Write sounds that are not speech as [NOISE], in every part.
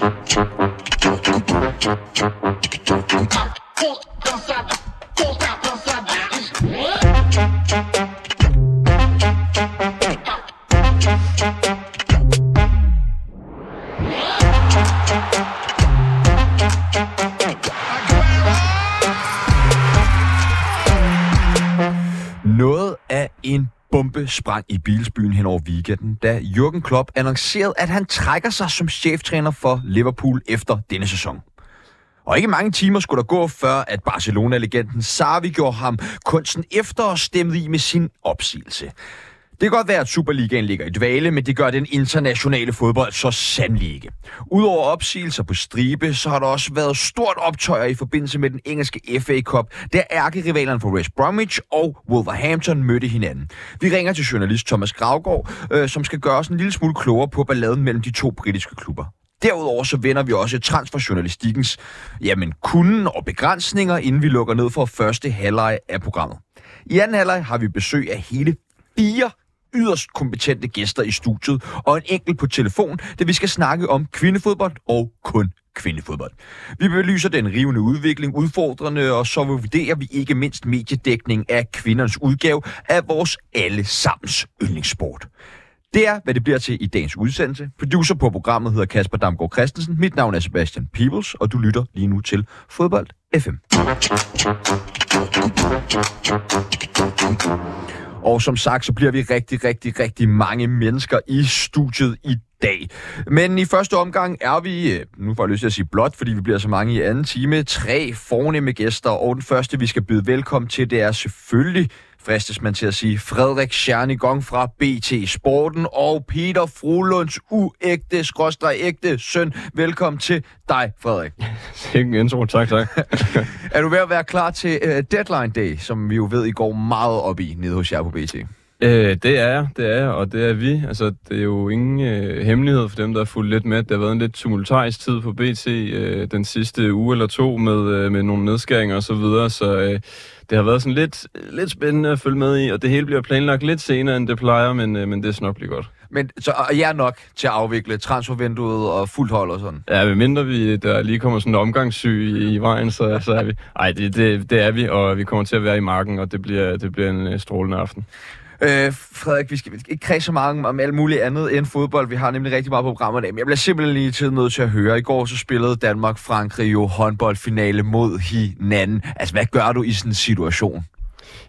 Noget sprang i Bilsbyen hen over weekenden, da Jürgen Klopp annoncerede, at han trækker sig som cheftræner for Liverpool efter denne sæson. Og ikke mange timer skulle der gå, før at Barcelona-legenden Xavi gjorde ham kunsten efter og stemte i med sin opsigelse. Det kan godt være, at Superligaen ligger i dvale, men det gør den internationale fodbold så sandelig ikke. Udover opsigelser på stribe, så har der også været stort optøjer i forbindelse med den engelske FA Cup, der ærkerivalerne for West Bromwich og Wolverhampton mødte hinanden. Vi ringer til journalist Thomas Gravgaard, øh, som skal gøre os en lille smule klogere på balladen mellem de to britiske klubber. Derudover så vender vi også transferjournalistikkens jamen, kunden og begrænsninger, inden vi lukker ned for første halvleg af programmet. I anden halvleg har vi besøg af hele fire yderst kompetente gæster i studiet, og en enkelt på telefon, da vi skal snakke om kvindefodbold og kun kvindefodbold. Vi belyser den rivende udvikling, udfordrende, og så vurderer vi ikke mindst mediedækning af kvindernes udgave af vores allesammens yndlingssport. Det er, hvad det bliver til i dagens udsendelse. Producer på programmet hedder Kasper Damgaard Christensen. Mit navn er Sebastian Peebles, og du lytter lige nu til Fodbold FM. Og som sagt, så bliver vi rigtig, rigtig, rigtig mange mennesker i studiet i dag. Men i første omgang er vi, øh, nu får jeg lyst til at sige blot, fordi vi bliver så mange i anden time, tre fornemme gæster. Og den første, vi skal byde velkommen til, det er selvfølgelig fristes man til at sige, Frederik Schernigong fra BT Sporten og Peter Frulunds uægte, skråstrej ægte søn. Velkommen til dig, Frederik. [LAUGHS] Ikke intro, tak, tak. [LAUGHS] er du ved at være klar til uh, Deadline Day, som vi jo ved, I går meget op i nede hos jer på BT? Øh, det er jeg, det er jeg, og det er vi. Altså, det er jo ingen øh, hemmelighed for dem, der har fulgt lidt med. Det har været en lidt tumultarisk tid på BT øh, den sidste uge eller to med, øh, med nogle nedskæringer og så videre, så øh, det har været sådan lidt, lidt spændende at følge med i, og det hele bliver planlagt lidt senere, end det plejer, men, øh, men det er nok blive godt. Men så og jeg er nok til at afvikle transfervinduet og fuldt hold og sådan? Ja, mindre vi der lige kommer sådan en omgangssyg i, i vejen, så, så er vi. Ej, det, det, det er vi, og vi kommer til at være i marken, og det bliver, det bliver en øh, strålende aften. Øh, Frederik, vi skal ikke kredse så meget om alt muligt andet end fodbold. Vi har nemlig rigtig meget på programmet men jeg bliver simpelthen lige til nødt til at høre. I går så spillede Danmark-Frankrig jo håndboldfinale mod hinanden. Altså, hvad gør du i sådan en situation?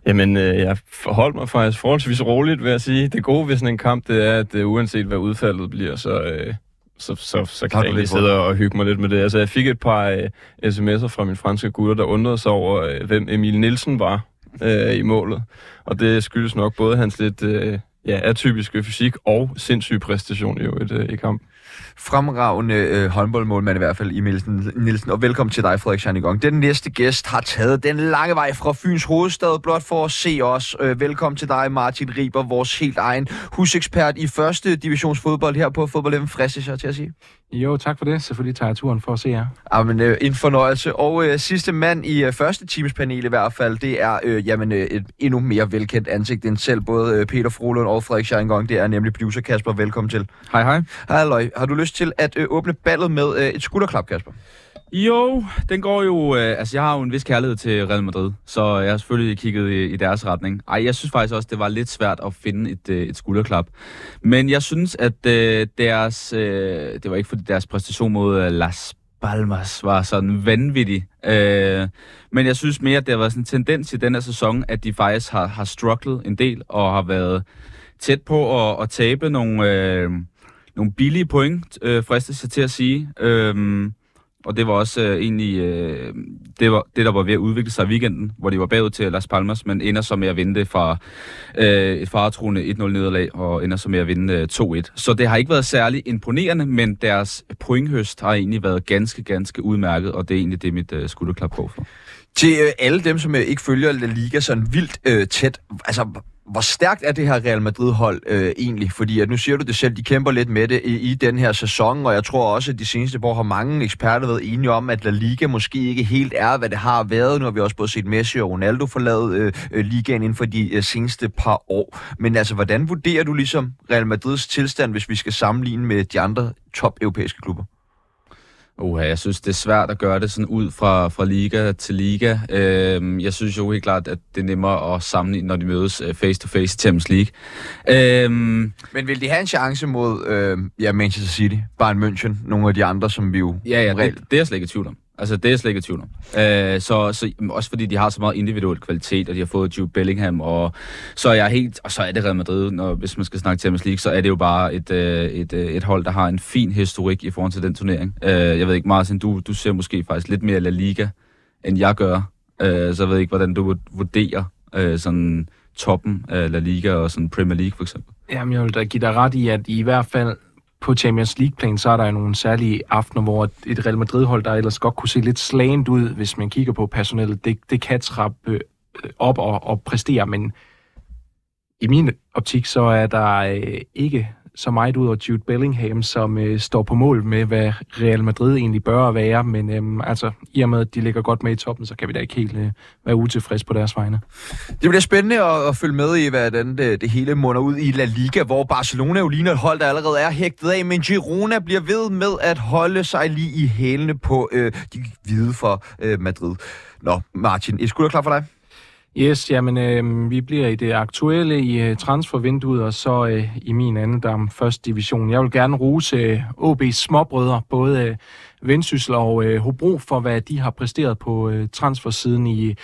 Jamen, øh, jeg forholdt mig faktisk forholdsvis roligt, vil jeg sige. Det gode ved sådan en kamp, det er, at øh, uanset hvad udfaldet bliver, så, øh, så, så, så kan jeg lige sidde og hygge mig lidt med det. Altså, jeg fik et par øh, sms'er fra min franske gutter, der undrede sig over, øh, hvem Emil Nielsen var øh, i målet. Og det skyldes nok både hans lidt øh, ja, atypiske fysik og sindssyge præstation i, øvrigt, øh, i kamp. Fremragende øh, håndboldmålmand i hvert fald i Nielsen, Nielsen. Og velkommen til dig, Frederik Schanigong. Den næste gæst har taget den lange vej fra Fyns hovedstad, blot for at se os. Øh, velkommen til dig, Martin Riber, vores helt egen husekspert i første divisionsfodbold her på Fodbold. Fristes jeg til at sige. Jo, tak for det. Selvfølgelig tager jeg turen for at se jer. Jamen, øh, en fornøjelse. Og øh, sidste mand i øh, første teams panel i hvert fald, det er øh, jamen, øh, et endnu mere velkendt ansigt end selv. Både øh, Peter Frolund og Frederik Scheingong. Det er nemlig producer Kasper. Velkommen til. Hej, hej. Hej, har du lyst til at øh, åbne ballet med øh, et skulderklap, Kasper? Jo, den går jo... Øh, altså, jeg har jo en vis kærlighed til Real Madrid, så jeg har selvfølgelig kigget i, i deres retning. Ej, jeg synes faktisk også, det var lidt svært at finde et, øh, et skulderklap. Men jeg synes, at øh, deres... Øh, det var ikke fordi deres præstation mod øh, Las Palmas var sådan vanvittig. Øh, men jeg synes mere, at det har været sådan en tendens i den her sæson, at de faktisk har, har strugglet en del og har været tæt på at, at tabe nogle, øh, nogle billige point, øh, fristes jeg til at sige. Øhm, og det var også øh, egentlig øh, det, var, det, der var ved at udvikle sig i weekenden, hvor de var bagud til Las Palmas, men ender så med at vinde fra øh, et faretruende 1-0 nederlag, og ender så med at vinde øh, 2-1. Så det har ikke været særlig imponerende, men deres pointhøst har egentlig været ganske, ganske udmærket, og det er egentlig det, mit øh, skulderklap går for. Til øh, alle dem, som øh, ikke følger La Liga sådan vildt øh, tæt, altså hvor stærkt er det her Real Madrid-hold øh, egentlig? Fordi at nu siger du det selv, de kæmper lidt med det i, i den her sæson, og jeg tror også, at de seneste år har mange eksperter været enige om, at La Liga måske ikke helt er, hvad det har været. Nu har vi også både set Messi og Ronaldo forlade øh, øh, ligaen inden for de øh, seneste par år. Men altså, hvordan vurderer du ligesom Real Madrids tilstand, hvis vi skal sammenligne med de andre top-europæiske klubber? Uh, jeg synes, det er svært at gøre det sådan ud fra, fra liga til liga. Uh, jeg synes jo helt klart, at det er nemmere at sammenligne, når de mødes øh, face-to-face i Champions League. Uh, Men vil de have en chance mod uh, ja, Manchester City, Bayern München, nogle af de andre, som vi jo... Ja, ja, det, det er jeg slet ikke i tvivl om. Altså, det er jeg slet ikke i tvivl om. Øh, så, så, også fordi de har så meget individuel kvalitet, og de har fået Jude Bellingham, og så er jeg helt, og så er det Real Madrid, når, hvis man skal snakke Champions League, så er det jo bare et, øh, et, øh, et hold, der har en fin historik i forhold til den turnering. Øh, jeg ved ikke, Martin, du, du ser måske faktisk lidt mere La Liga, end jeg gør, øh, så jeg ved ikke, hvordan du vurderer øh, sådan toppen af La Liga og sådan Premier League for eksempel. Jamen, jeg vil da give dig ret i, at i hvert fald på Champions League-plan, så er der jo nogle særlige aftener, hvor et Real Madrid-hold, der ellers godt kunne se lidt slagent ud, hvis man kigger på personellet, det, det kan trappe øh, op og, og præstere, men i min optik, så er der øh, ikke så meget ud over Jude Bellingham, som øh, står på mål med, hvad Real Madrid egentlig bør være. Men øh, altså, i og med, at de ligger godt med i toppen, så kan vi da ikke helt øh, være utilfredse på deres vegne. Det bliver spændende at, at følge med i, hvordan det, øh, det hele munder ud i La Liga, hvor Barcelona jo ligner et hold, der allerede er hægtet af, men Girona bliver ved med at holde sig lige i hælene på øh, de hvide for øh, Madrid. Nå, Martin, er skulder klar for dig? Yes, jamen øh, vi bliver i det aktuelle i øh, transfervinduet, og så øh, i min anden dam, første division. Jeg vil gerne rose øh, OB's småbrødre, både øh, Vendsyssel og øh, Hobro, for hvad de har præsteret på øh, transfersiden i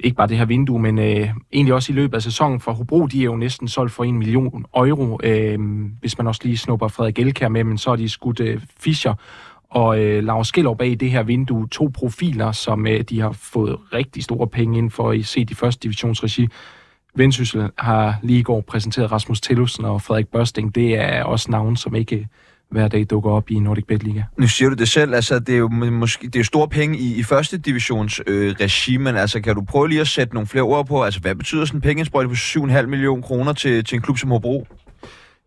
ikke bare det her vindue, men øh, egentlig også i løbet af sæsonen for Hobro, de er jo næsten solgt for en million euro, øh, hvis man også lige snupper Frederik Elkær med, men så er de skudt øh, Fischer og øh, Lars Skellov bag det her vindue to profiler, som øh, de har fået rigtig store penge ind for i set i første divisionsregi. Vendsyssel har lige i går præsenteret Rasmus Tillusen og Frederik Børsting. Det er også navn, som ikke øh, hver dag dukker op i Nordic Bet Liga. Nu siger du det selv, altså det er jo måske det er store penge i, i første divisions øh, regi, men altså kan du prøve lige at sætte nogle flere ord på, altså hvad betyder sådan en pengesprøjte på 7,5 millioner kroner til, til en klub som Hobro?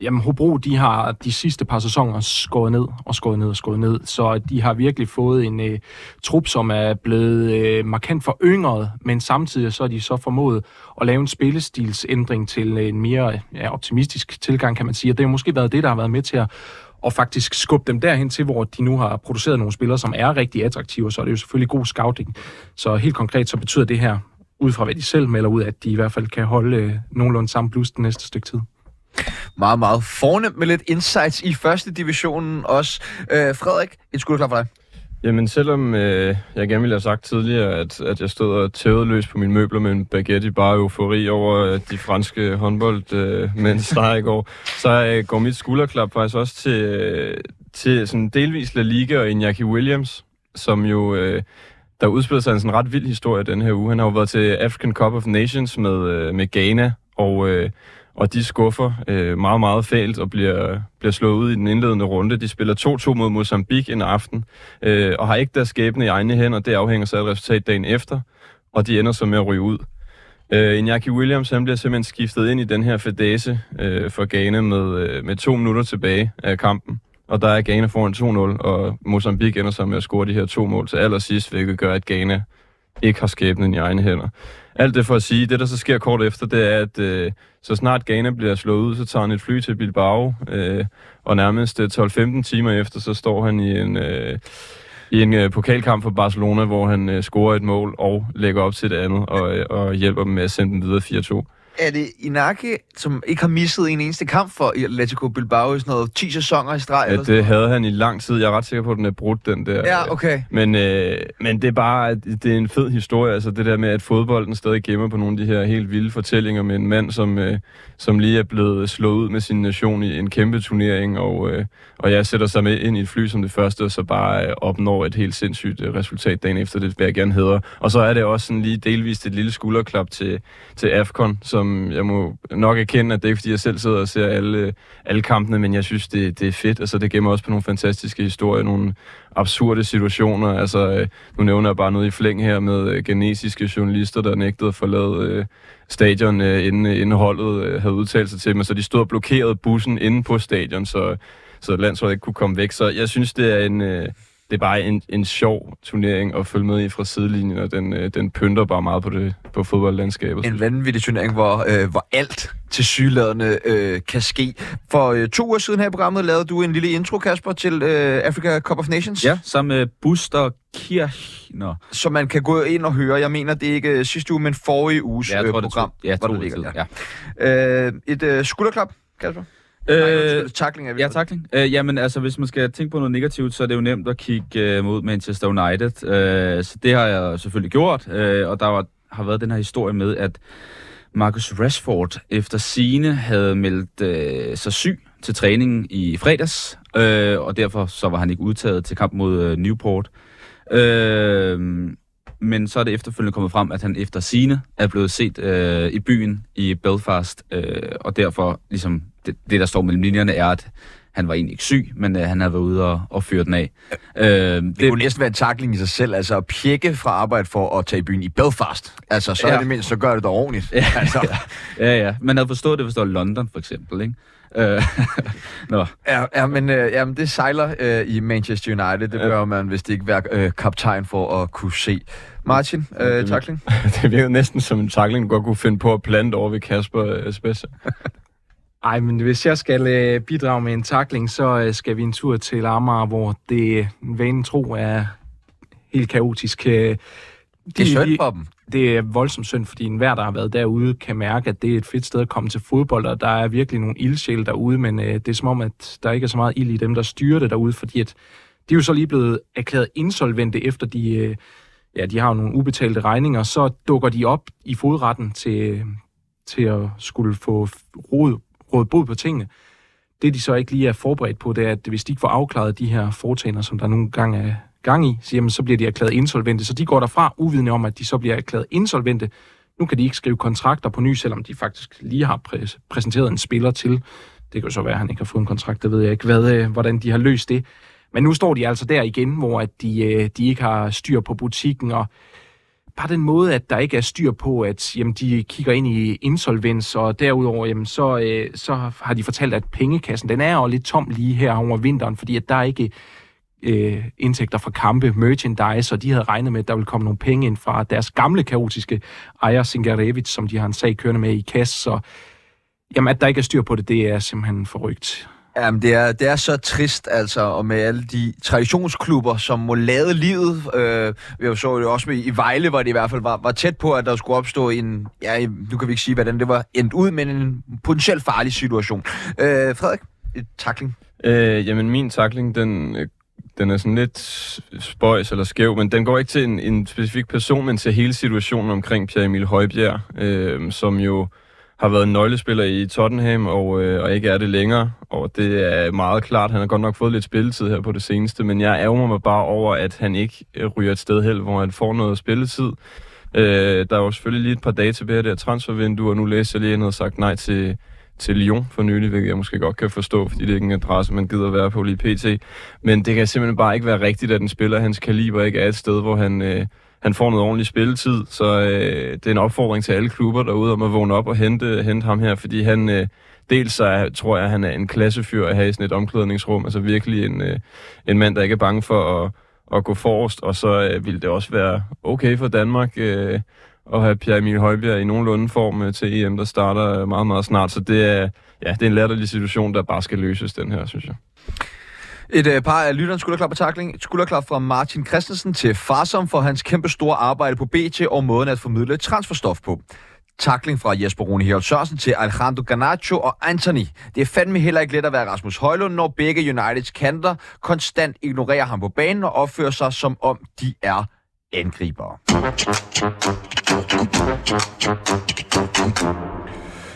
Jamen, Hobro, de har de sidste par sæsoner skåret ned og skåret ned og skåret ned, så de har virkelig fået en øh, trup, som er blevet øh, markant for yngre, men samtidig så er de så formået at lave en spillestilsændring til en mere ja, optimistisk tilgang, kan man sige, og det har måske været det, der har været med til at og faktisk skubbe dem derhen til, hvor de nu har produceret nogle spillere, som er rigtig attraktive, så er det jo selvfølgelig god scouting. Så helt konkret så betyder det her, ud fra hvad de selv melder ud, at de i hvert fald kan holde øh, nogenlunde samme blus den næste stykke tid meget, meget fornemt med lidt insights i første divisionen også. Øh, Frederik, et skud klar for dig. Jamen, selvom øh, jeg gerne ville have sagt tidligere, at, at jeg stod og tævede løs på mine møbler med en baguette i bare eufori over de franske håndboldmænds [LAUGHS] øh, i går, så øh, går mit skulderklap faktisk også til, øh, til sådan delvis La Liga og Iñaki Williams, som jo... Øh, der udspiller sig en sådan ret vild historie den her uge. Han har jo været til African Cup of Nations med, øh, med Ghana, og øh, og de skuffer øh, meget, meget fælt og bliver, bliver slået ud i den indledende runde. De spiller 2-2 mod Mozambique en aften, øh, og har ikke deres skæbne i egne hænder. Det afhænger så af resultat dagen efter, og de ender så med at ryge ud. Øh, Iñaki Williams han bliver simpelthen skiftet ind i den her fadese øh, for Ghana med, øh, med to minutter tilbage af kampen. Og der er Ghana foran 2-0, og Mozambique ender så med at score de her to mål til allersidst, hvilket gør, at Ghana ikke har skæbnen i egne hænder. Alt det for at sige, det der så sker kort efter, det er, at øh, så snart Ghana bliver slået ud, så tager han et fly til Bilbao, øh, og nærmest øh, 12-15 timer efter, så står han i en, øh, i en øh, pokalkamp for Barcelona, hvor han øh, scorer et mål og lægger op til det andet, og, øh, og hjælper dem med at sende dem videre 4-2 er det Inaki, som ikke har misset en eneste kamp for Atletico Bilbao i sådan noget 10 sæsoner i streg? Ja, det noget? havde han i lang tid. Jeg er ret sikker på, at den er brudt, den der. Ja, okay. Men, øh, men det er bare, det er en fed historie. Altså det der med, at fodbolden stadig gemmer på nogle af de her helt vilde fortællinger med en mand, som, øh, som lige er blevet slået ud med sin nation i en kæmpe turnering. Og, øh, og jeg sætter sig med ind i et fly som det første, og så bare øh, opnår et helt sindssygt øh, resultat dagen efter. Det vil jeg gerne hedder. Og så er det også sådan lige delvist et lille skulderklap til, til AFCON, som jeg må nok erkende, at det er ikke fordi, jeg selv sidder og ser alle, alle kampene, men jeg synes, det, det er fedt. Altså, det gemmer også på nogle fantastiske historier, nogle absurde situationer. Altså, øh, nu nævner jeg bare noget i flæng her med øh, genesiske journalister, der nægtede at forlade øh, stadion, øh, inden, inden holdet øh, havde udtalt sig til dem. Så de stod og blokerede bussen inde på stadion, så, så landsholdet ikke kunne komme væk. Så jeg synes, det er en... Øh, det er bare en, en sjov turnering at følge med i fra sidelinjen, og den, øh, den pynter bare meget på, det, på fodboldlandskabet. En vanvittig turnering, hvor, øh, hvor alt til sygeladende øh, kan ske. For øh, to uger siden her i programmet lavede du en lille intro, Kasper, til øh, Africa Cup of Nations. Ja, sammen med Buster Kirchner. Som man kan gå ind og høre. Jeg mener, det er ikke øh, sidste uge, men forrige uges ja, jeg tror, øh, program. Det ja, hvor to det ligger, ja. ja. Øh, et øh, skulderklap, Kasper? Øh, tackling er vi Ja, tackling. Øh, jamen, altså, hvis man skal tænke på noget negativt, så er det jo nemt at kigge øh, mod Manchester United. Øh, så det har jeg selvfølgelig gjort, øh, og der var, har været den her historie med, at Marcus Rashford efter sine havde meldt øh, sig syg til træningen i fredags, øh, og derfor så var han ikke udtaget til kamp mod øh, Newport. Øh, men så er det efterfølgende kommet frem, at han efter sine er blevet set øh, i byen i Belfast, øh, og derfor ligesom det, det, der står mellem linjerne, er, at han var egentlig ikke syg, men øh, han havde været ude og, og fyre den af. Øh, det, det kunne næsten være en takling i sig selv, altså at pjekke fra arbejde for at tage i byen i Belfast. Altså, så ja. er det mindst, så gør det da ordentligt. Ja, altså. [LAUGHS] ja, ja. Man havde forstået det, hvis det var London, for eksempel, ikke? Øh, [LAUGHS] Nå. Ja, ja, men, øh, jamen, det sejler øh, i Manchester United. Det bør man, hvis det ikke være øh, kaptajn for at kunne se. Martin, øh, takling? [LAUGHS] Det virker næsten som en takling, du godt kunne finde på at plante over ved Kasper øh, Spesse. [LAUGHS] Ej, men hvis jeg skal øh, bidrage med en takling, så øh, skal vi en tur til Amager, hvor det vanen tro er helt kaotisk. Øh, det er synd for dem. Det er voldsomt synd, fordi enhver, der har været derude, kan mærke, at det er et fedt sted at komme til fodbold, og der er virkelig nogle ildsjæle derude, men øh, det er som om, at der ikke er så meget ild i dem, der styrer det derude, fordi at de er jo så lige blevet erklæret insolvente, efter de, øh, ja, de har jo nogle ubetalte regninger, så dukker de op i fodretten til, til at skulle få råd, råd bod på tingene. Det, de så ikke lige er forberedt på, det er, at hvis de ikke får afklaret de her foretagender, som der nogle gange er gang i, så, jamen, så bliver de erklæret insolvente. Så de går derfra uvidende om, at de så bliver erklæret insolvente. Nu kan de ikke skrive kontrakter på ny, selvom de faktisk lige har præ- præsenteret en spiller til. Det kan jo så være, at han ikke har fået en kontrakt, det ved jeg ikke, hvad, øh, hvordan de har løst det. Men nu står de altså der igen, hvor at de, øh, de ikke har styr på butikken, og bare den måde, at der ikke er styr på, at jamen, de kigger ind i insolvens, og derudover, jamen, så, øh, så har de fortalt, at pengekassen, den er jo lidt tom lige her over vinteren, fordi at der er ikke øh, indtægter fra kampe, merchandise, og de havde regnet med, at der ville komme nogle penge ind fra deres gamle kaotiske ejer, Singarevic, som de har en sag kørende med i kasse, så jamen, at der ikke er styr på det, det er simpelthen forrygt. Jamen, det er, det er så trist, altså, og med alle de traditionsklubber, som må lade livet. Øh, vi så jo også med, i Vejle, hvor det i hvert fald var, var tæt på, at der skulle opstå en, ja, nu kan vi ikke sige, hvordan det var endt ud, men en potentielt farlig situation. Øh, Frederik, et takling. Øh, jamen, min takling, den den er sådan lidt spøjs eller skæv, men den går ikke til en, en specifik person, men til hele situationen omkring Pierre Emil Højbjerg, øh, som jo har været nøglespiller i Tottenham, og, øh, og ikke er det længere. Og det er meget klart, han har godt nok fået lidt spilletid her på det seneste, men jeg ærger mig bare over, at han ikke øh, ryger et sted hen, hvor han får noget spilletid. Øh, der er jo selvfølgelig lige et par dage tilbage der transfervindue, og nu læser jeg lige, at han havde sagt nej til til Lyon for nylig, hvilket jeg måske godt kan forstå, fordi det er ikke en adresse, man gider være på lige pt. Men det kan simpelthen bare ikke være rigtigt, at en spiller hans kaliber ikke er et sted, hvor han, øh, han får noget ordentlig spilletid. Så øh, det er en opfordring til alle klubber derude om at vågne op og hente, hente ham her, fordi han... Øh, dels så er, tror jeg, at han er en klassefyr at have i sådan et omklædningsrum. Altså virkelig en, øh, en mand, der ikke er bange for at, at gå forrest. Og så øh, ville det også være okay for Danmark øh, at have Pierre Emil Højbjerg i nogenlunde form øh, til EM, der starter øh, meget, meget snart. Så det er, ja, det er en latterlig situation, der bare skal løses, den her, synes jeg. Et øh, par af lytterens skulderklap på takling. Skulderklap fra Martin Christensen til Farsom for hans kæmpe store arbejde på BT og måden at formidle transferstof på. Takling fra Jesper Rune Herold Sørensen til Alejandro Garnacho og Anthony. Det er fandme heller ikke let at være Rasmus Højlund, når begge Uniteds kanter konstant ignorerer ham på banen og opfører sig, som om de er angribere.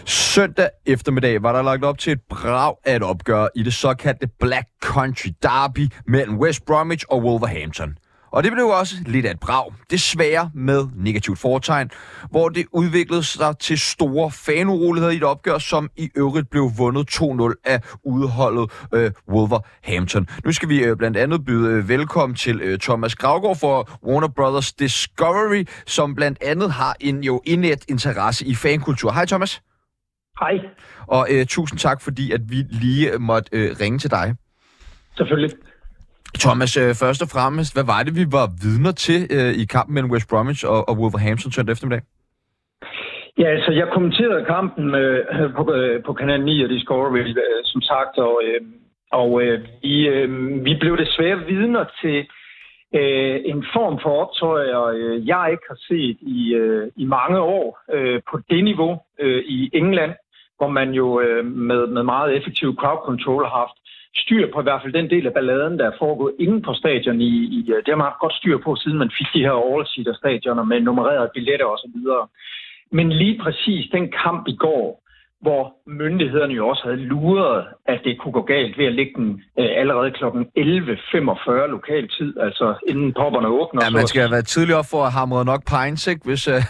Søndag eftermiddag var der lagt op til et brag af et opgør i det såkaldte Black Country Derby mellem West Bromwich og Wolverhampton. Og det blev også lidt af et brag, desværre med negativt foretegn, hvor det udviklede sig til store fanuroligheder i et opgør, som i øvrigt blev vundet 2-0 af udholdet øh, Wolverhampton. Nu skal vi øh, blandt andet byde øh, velkommen til øh, Thomas Gravgaard for Warner Brothers Discovery, som blandt andet har en jo indet interesse i fankultur. Hej Thomas. Hej. Og øh, tusind tak, fordi at vi lige måtte øh, ringe til dig. Selvfølgelig. Thomas, øh, først og fremmest, hvad var det, vi var vidner til øh, i kampen mellem West Bromwich og, og Wolverhampton søndag eftermiddag? Ja, altså jeg kommenterede kampen øh, på, øh, på Kanal 9 og Discovery, øh, som sagt, og, øh, og øh, vi, øh, vi blev desværre vidner til øh, en form for optøjer, øh, jeg ikke har set i, øh, i mange år øh, på det niveau øh, i England, hvor man jo øh, med, med meget effektiv crowd control har haft styr på i hvert fald den del af balladen, der er foregået inde på stadion. I, i, øh, det har man haft godt styr på, siden man fik de her all stadioner med nummererede billetter osv. Men lige præcis den kamp i går, hvor myndighederne jo også havde luret, at det kunne gå galt ved at lægge den øh, allerede kl. 11.45 lokal tid, altså inden popperne åbner. Ja, man skal have været tidligere op for at hamre nok pines, ikke? Hvis, uh...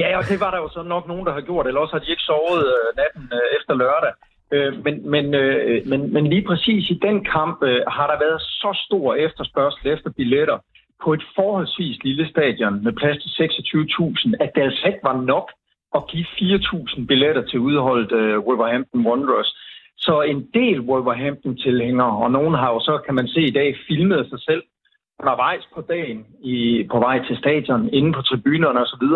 Ja, og det var der jo så nok nogen, der har gjort, eller også har de ikke sovet øh, natten øh, efter lørdag. Øh, men, men, øh, men, men lige præcis i den kamp øh, har der været så stor efterspørgsel efter billetter på et forholdsvis lille stadion med plads til 26.000, at det altså ikke var nok at give 4.000 billetter til udholdt øh, Wolverhampton Wanderers. Så en del Wolverhampton-tilhængere, og nogen har jo så, kan man se i dag, filmet sig selv undervejs på dagen i, på vej til stadion, inde på tribunerne osv.,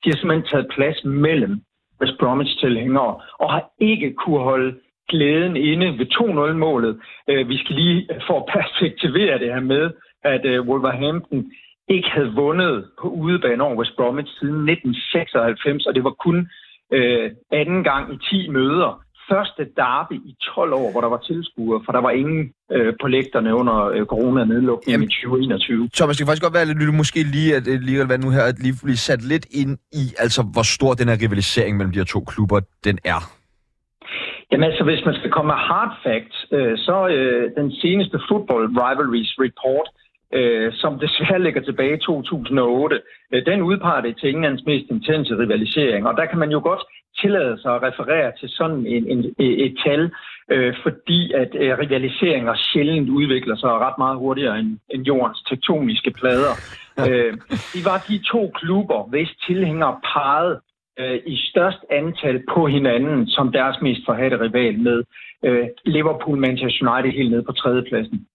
de har simpelthen taget plads mellem West Bromwich-tilhængere, og har ikke kunne holde glæden inde ved 2-0-målet. Øh, vi skal lige øh, få perspektivere det her med, at øh, Wolverhampton ikke havde vundet på udebane over West Bromwich siden 1996, og det var kun øh, anden gang i 10 møder. Første derby i 12 år, hvor der var tilskuere, for der var ingen øh, på lægterne under øh, corona-nedlukningen i 2021. Thomas, det kan faktisk godt være lidt måske lige, at, lige at nu her, at lige blive sat lidt ind i, altså hvor stor den her rivalisering mellem de her to klubber, den er. Jamen altså, hvis man skal komme med hard facts, øh, så øh, den seneste Football Rivalries Report, øh, som desværre [LAUGHS] ligger tilbage i 2008, øh, den udpeger det til Englands mest intense rivalisering. Og der kan man jo godt tillade sig at referere til sådan en, en, et tal, øh, fordi at øh, rivaliseringer sjældent udvikler sig ret meget hurtigere end, end jordens tektoniske plader. [LAUGHS] øh, de var de to klubber, hvis tilhængere pegede øh, i størst antal på hinanden som deres mest forhatte rival med øh, Liverpool Manchester United helt nede på tredjepladsen.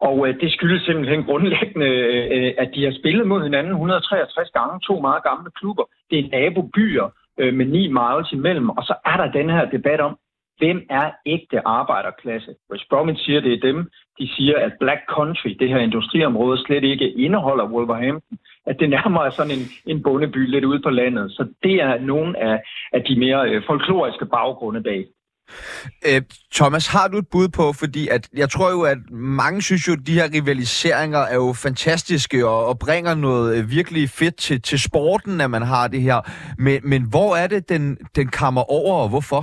Og øh, det skyldes simpelthen grundlæggende, øh, at de har spillet mod hinanden 163 gange, to meget gamle klubber. Det er nabobyer øh, med ni miles imellem, og så er der den her debat om, hvem er ægte arbejderklasse? West Bromwich siger, det er dem. De siger, at Black Country, det her industriområde, slet ikke indeholder Wolverhampton. At det nærmere er sådan en, en bondeby lidt ude på landet. Så det er nogle af, af de mere øh, folkloriske baggrunde bag. Øh, Thomas, har du et bud på, fordi at jeg tror jo, at mange synes jo, at de her rivaliseringer er jo fantastiske og, og bringer noget øh, virkelig fedt til, til sporten, at man har det her. Men, men hvor er det, den, den kammer over, og hvorfor?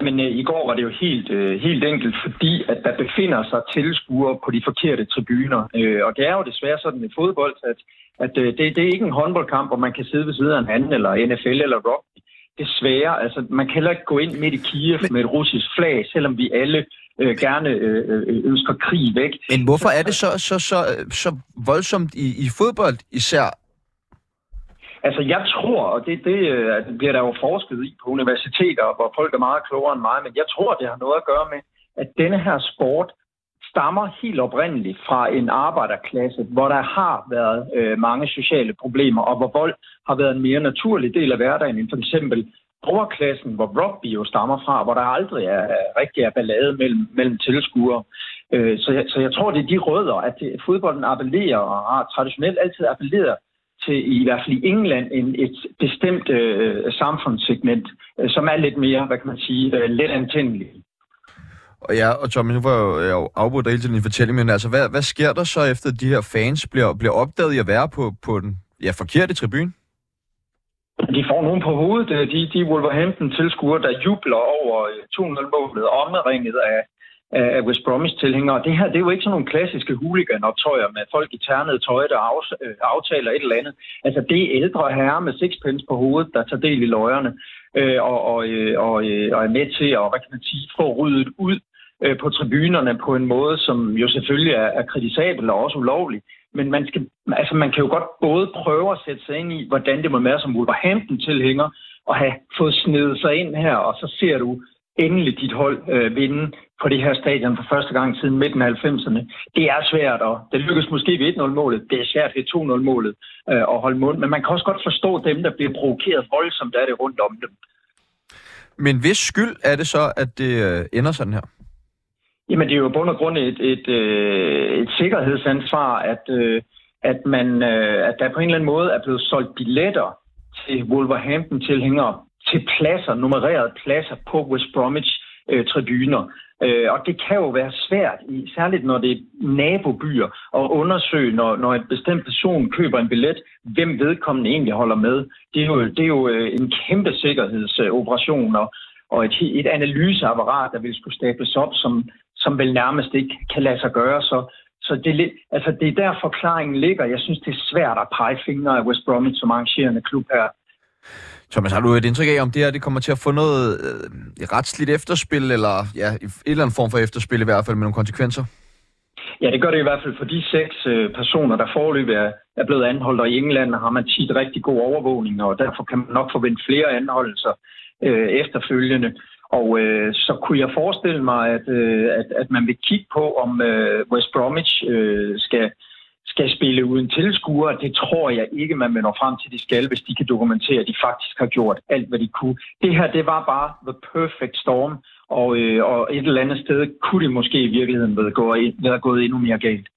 Men øh, i går var det jo helt, øh, helt enkelt, fordi at der befinder sig tilskuere på de forkerte tribuner. Øh, og det er jo desværre sådan i fodbold, at, at øh, det, det er ikke en håndboldkamp, hvor man kan sidde ved siden af en anden, eller NFL eller rock desværre. Altså, man kan heller ikke gå ind midt i Kiev med et russisk flag, selvom vi alle øh, gerne øh, øh, ønsker krig væk. Men hvorfor er det så, så, så, så voldsomt i, i fodbold især? Altså, jeg tror, og det, det, øh, det bliver der jo forsket i på universiteter, hvor folk er meget klogere end mig, men jeg tror, det har noget at gøre med, at denne her sport stammer helt oprindeligt fra en arbejderklasse, hvor der har været øh, mange sociale problemer, og hvor vold har været en mere naturlig del af hverdagen end for eksempel overklassen, hvor rugby jo stammer fra, hvor der aldrig er rigtig er ballade mellem, mellem tilskuere. Øh, så, jeg, så jeg tror, det er de rødder, at det, fodbolden appellerer og har traditionelt altid appelleret til, i hvert fald i England, en, et bestemt øh, samfundssegment, øh, som er lidt mere, hvad kan man sige, øh, let antændelig. Og ja, og Tommy, nu var jeg jo afbrudt hele tiden i fortælling, men altså, hvad, hvad sker der så efter de her fans bliver, bliver opdaget i at være på, på den ja, forkerte tribune? De får nogen på hovedet. Øh, de, de Wolverhampton-tilskuere, der jubler over øh, 2-0-målet, omringet af, af West Bromwich-tilhængere. Det her det er jo ikke sådan nogle klassiske hooligan-optøjer med folk i ternede tøj, der af, øh, aftaler et eller andet. Altså, det er ældre herrer med sixpence på hovedet, der tager del i løjerne øh, og, og, øh, og, øh, og er med til at, hvad kan man sige, få ryddet ud øh, på tribunerne på en måde, som jo selvfølgelig er, er kritisabel og også ulovlig. Men man, skal, altså man kan jo godt både prøve at sætte sig ind i, hvordan det må være som Wolverhampton-tilhænger, og have fået snedet sig ind her, og så ser du endelig dit hold øh, vinde på det her stadion for første gang siden midten af 90'erne. Det er svært, og det lykkes måske ved 1-0-målet. Det er svært ved 2-0-målet øh, at holde mund, men man kan også godt forstå dem, der bliver provokeret voldsomt af det rundt om dem. Men hvis skyld er det så, at det øh, ender sådan her? Jamen, det er jo bund og grund et, et, øh, et sikkerhedsansvar, at, øh, at, man, øh, at der på en eller anden måde er blevet solgt billetter til Wolverhampton-tilhængere til pladser, nummererede pladser på West Bromwich-tribuner. Øh, og det kan jo være svært, særligt når det er nabobyer, at undersøge, når, når en bestemt person køber en billet, hvem vedkommende egentlig holder med. Det er jo, det er jo en kæmpe sikkerhedsoperation og, og et, et analyseapparat, der vil skulle stables op, som, som vel nærmest ikke kan lade sig gøre. Så, så det, altså det er der forklaringen ligger. Jeg synes, det er svært at pege fingre af West Bromwich som arrangerende klub her. Thomas, har du et indtryk af, om det her det kommer til at få noget øh, retsligt efterspil, eller ja, et eller andet form for efterspil i hvert fald med nogle konsekvenser? Ja, det gør det i hvert fald for de seks øh, personer, der forløb er, er blevet anholdt, og i England har man tit rigtig god overvågning, og derfor kan man nok forvente flere anholdelser øh, efterfølgende. Og øh, så kunne jeg forestille mig, at, øh, at, at man vil kigge på, om øh, West Bromwich øh, skal skal spille uden tilskuere. Det tror jeg ikke, man vil nå frem til, de skal, hvis de kan dokumentere, at de faktisk har gjort alt, hvad de kunne. Det her, det var bare the perfect storm, og, øh, og et eller andet sted kunne det måske i virkeligheden være gået, være gået endnu mere galt.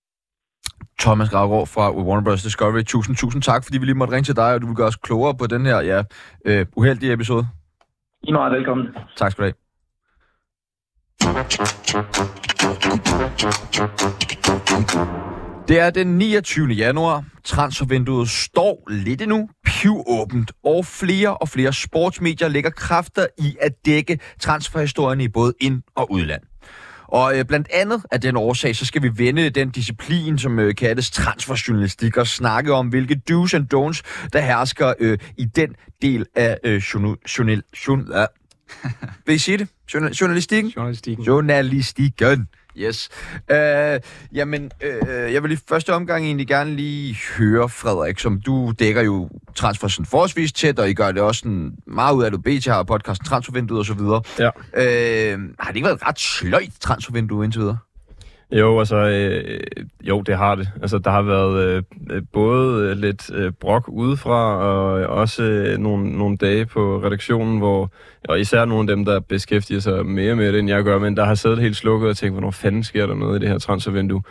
Thomas Gravgaard fra Warner Bros. Discovery. Tusind, tusind tak, fordi vi lige måtte ringe til dig, og du vil gøre os klogere på den her ja, øh, uheldige episode. I er meget velkommen. Tak skal du have. Det er den 29. januar. Transfervinduet står lidt endnu pivåbent, og flere og flere sportsmedier lægger kræfter i at dække transferhistorien i både ind- og udland. Og øh, blandt andet af den årsag, så skal vi vende den disciplin, som øh, kaldes transferjournalistik, og snakke om, hvilke do's and don'ts, der hersker øh, i den del af øh, journal... journal, journal [LAUGHS] Vil I sige det? Journal, journalistikken? Journalistikken. Journalistikken. Yes. Uh, jamen, uh, jeg vil i første omgang egentlig gerne lige høre, Frederik, som du dækker jo transfer sådan forholdsvis tæt, og I gør det også sådan meget ud af, at du BT har podcasten Transfervinduet og så videre. Ja. Uh, har det ikke været et ret sløjt transfervindue indtil videre? Jo, altså, øh, jo, det har det. Altså, der har været øh, øh, både lidt øh, brok udefra, og også øh, nogle, nogle dage på redaktionen, hvor, og især nogle af dem, der beskæftiger sig mere med det, end jeg gør, men der har siddet helt slukket og tænkt, hvornår fanden sker der noget i det her transfervindue?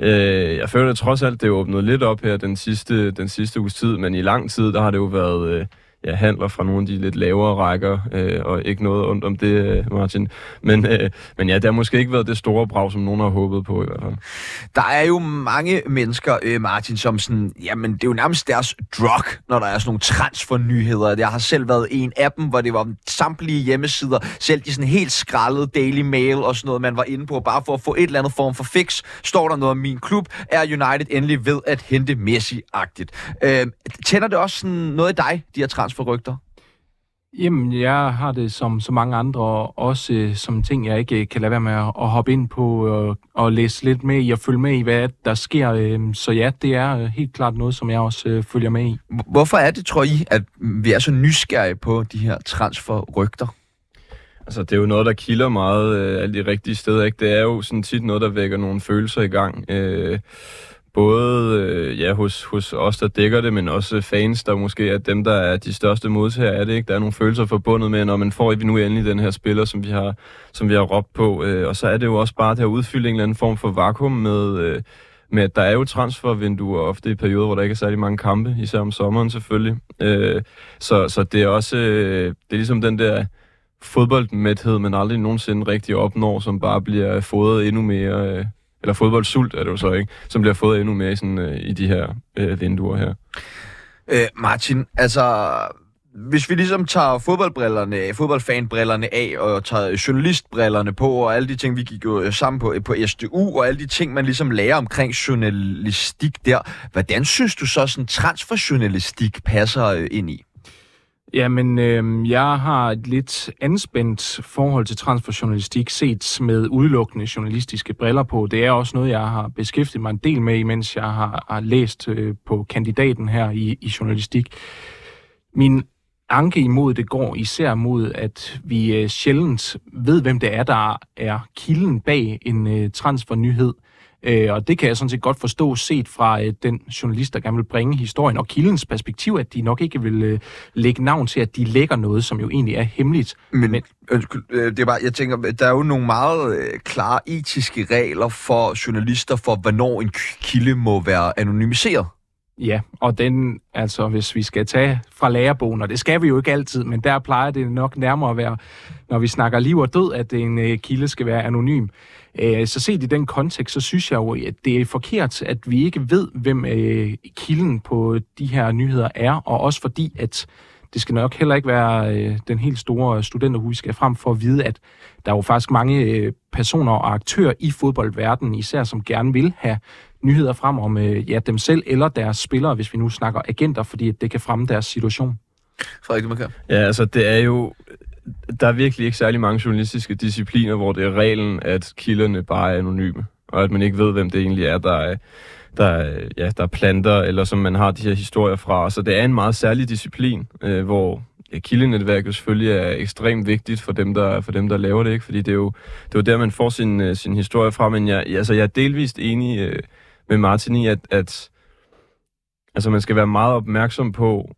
Øh, jeg føler at trods alt, det er åbnet lidt op her den sidste, den sidste uges tid, men i lang tid, der har det jo været... Øh, ja, handler fra nogle af de lidt lavere rækker, øh, og ikke noget ondt om det, øh, Martin. Men, øh, men ja, det har måske ikke været det store brag, som nogen har håbet på i hvert fald. Der er jo mange mennesker, øh, Martin, som sådan, jamen det er jo nærmest deres drug, når der er sådan nogle transfernyheder. Jeg har selv været en af dem, hvor det var samtlige hjemmesider, selv de sådan helt skraldede Daily Mail og sådan noget, man var inde på, bare for at få et eller andet form for fix, står der noget om min klub, er United endelig ved at hente Messi-agtigt. Øh, tænder det også sådan noget i dig, de her transfer transferrygter? Jamen, jeg har det som så mange andre, og også øh, som ting, jeg ikke øh, kan lade være med at, at hoppe ind på og, og læse lidt med i og følge med i, hvad der sker. Øh, så ja, det er helt klart noget, som jeg også øh, følger med i. Hvorfor er det, tror I, at vi er så nysgerrige på de her transferrygter? Altså, det er jo noget, der kilder meget øh, alle de rigtige steder, ikke? Det er jo sådan tit noget, der vækker nogle følelser i gang. Øh, både øh, ja, hos, hos os, der dækker det, men også fans, der måske er dem, der er de største modtagere af det. Ikke? Der er nogle følelser forbundet med, når man får vi nu endelig den her spiller, som vi har, som vi har råbt på. Øh, og så er det jo også bare det at udfylde en eller anden form for vakuum med... Øh, med at der er jo transfervinduer ofte i perioder, hvor der ikke er særlig mange kampe, især om sommeren selvfølgelig. Øh, så, så det er også øh, det er ligesom den der fodboldmæthed, man aldrig nogensinde rigtig opnår, som bare bliver fodret endnu mere øh, eller fodboldsult er det jo så ikke, som bliver fået endnu mere i, sådan, øh, i de her øh, vinduer her. Øh, Martin, altså hvis vi ligesom tager fodboldbrillerne, fodboldfanbrillerne af, og tager journalistbrillerne på, og alle de ting, vi gik jo øh, sammen på, på SDU, og alle de ting, man ligesom lærer omkring journalistik der, hvordan synes du så sådan transferjournalistik passer øh, ind i? Jamen, øh, jeg har et lidt anspændt forhold til transferjournalistik set med udelukkende journalistiske briller på. Det er også noget, jeg har beskæftiget mig en del med, mens jeg har, har læst øh, på kandidaten her i, i journalistik. Min anke imod det går især mod, at vi øh, sjældent ved, hvem det er, der er kilden bag en øh, transfernyhed. Øh, og det kan jeg sådan set godt forstå, set fra øh, den journalist, der gerne vil bringe historien og kildens perspektiv, at de nok ikke vil øh, lægge navn til, at de lægger noget, som jo egentlig er hemmeligt. Men, Men øh, det er bare, jeg tænker, der er jo nogle meget øh, klare etiske regler for journalister for, hvornår en kilde må være anonymiseret. Ja, og den, altså hvis vi skal tage fra lærerbogen, og det skal vi jo ikke altid, men der plejer det nok nærmere at være, når vi snakker liv og død, at en øh, kilde skal være anonym. Øh, så set i den kontekst, så synes jeg jo, at det er forkert, at vi ikke ved, hvem øh, kilden på de her nyheder er, og også fordi, at det skal nok heller ikke være øh, den helt store studenterhus, skal frem for at vide, at der er jo faktisk mange øh, personer og aktører i fodboldverdenen, især som gerne vil have nyheder frem om øh, ja, dem selv eller deres spillere, hvis vi nu snakker agenter, fordi det kan fremme deres situation. Frederik, du. Ja, altså det er jo... Der er virkelig ikke særlig mange journalistiske discipliner, hvor det er reglen, at kilderne bare er anonyme, og at man ikke ved, hvem det egentlig er, der er, der ja, der er planter, eller som man har de her historier fra. Så det er en meget særlig disciplin, øh, hvor ja, kildenetværket selvfølgelig er ekstremt vigtigt for dem, der, for dem, der laver det, ikke? fordi det er jo, det er jo der, man får sin, øh, sin historie fra. Men jeg, altså, jeg er delvist enig øh, med Martin i, at, at altså, man skal være meget opmærksom på,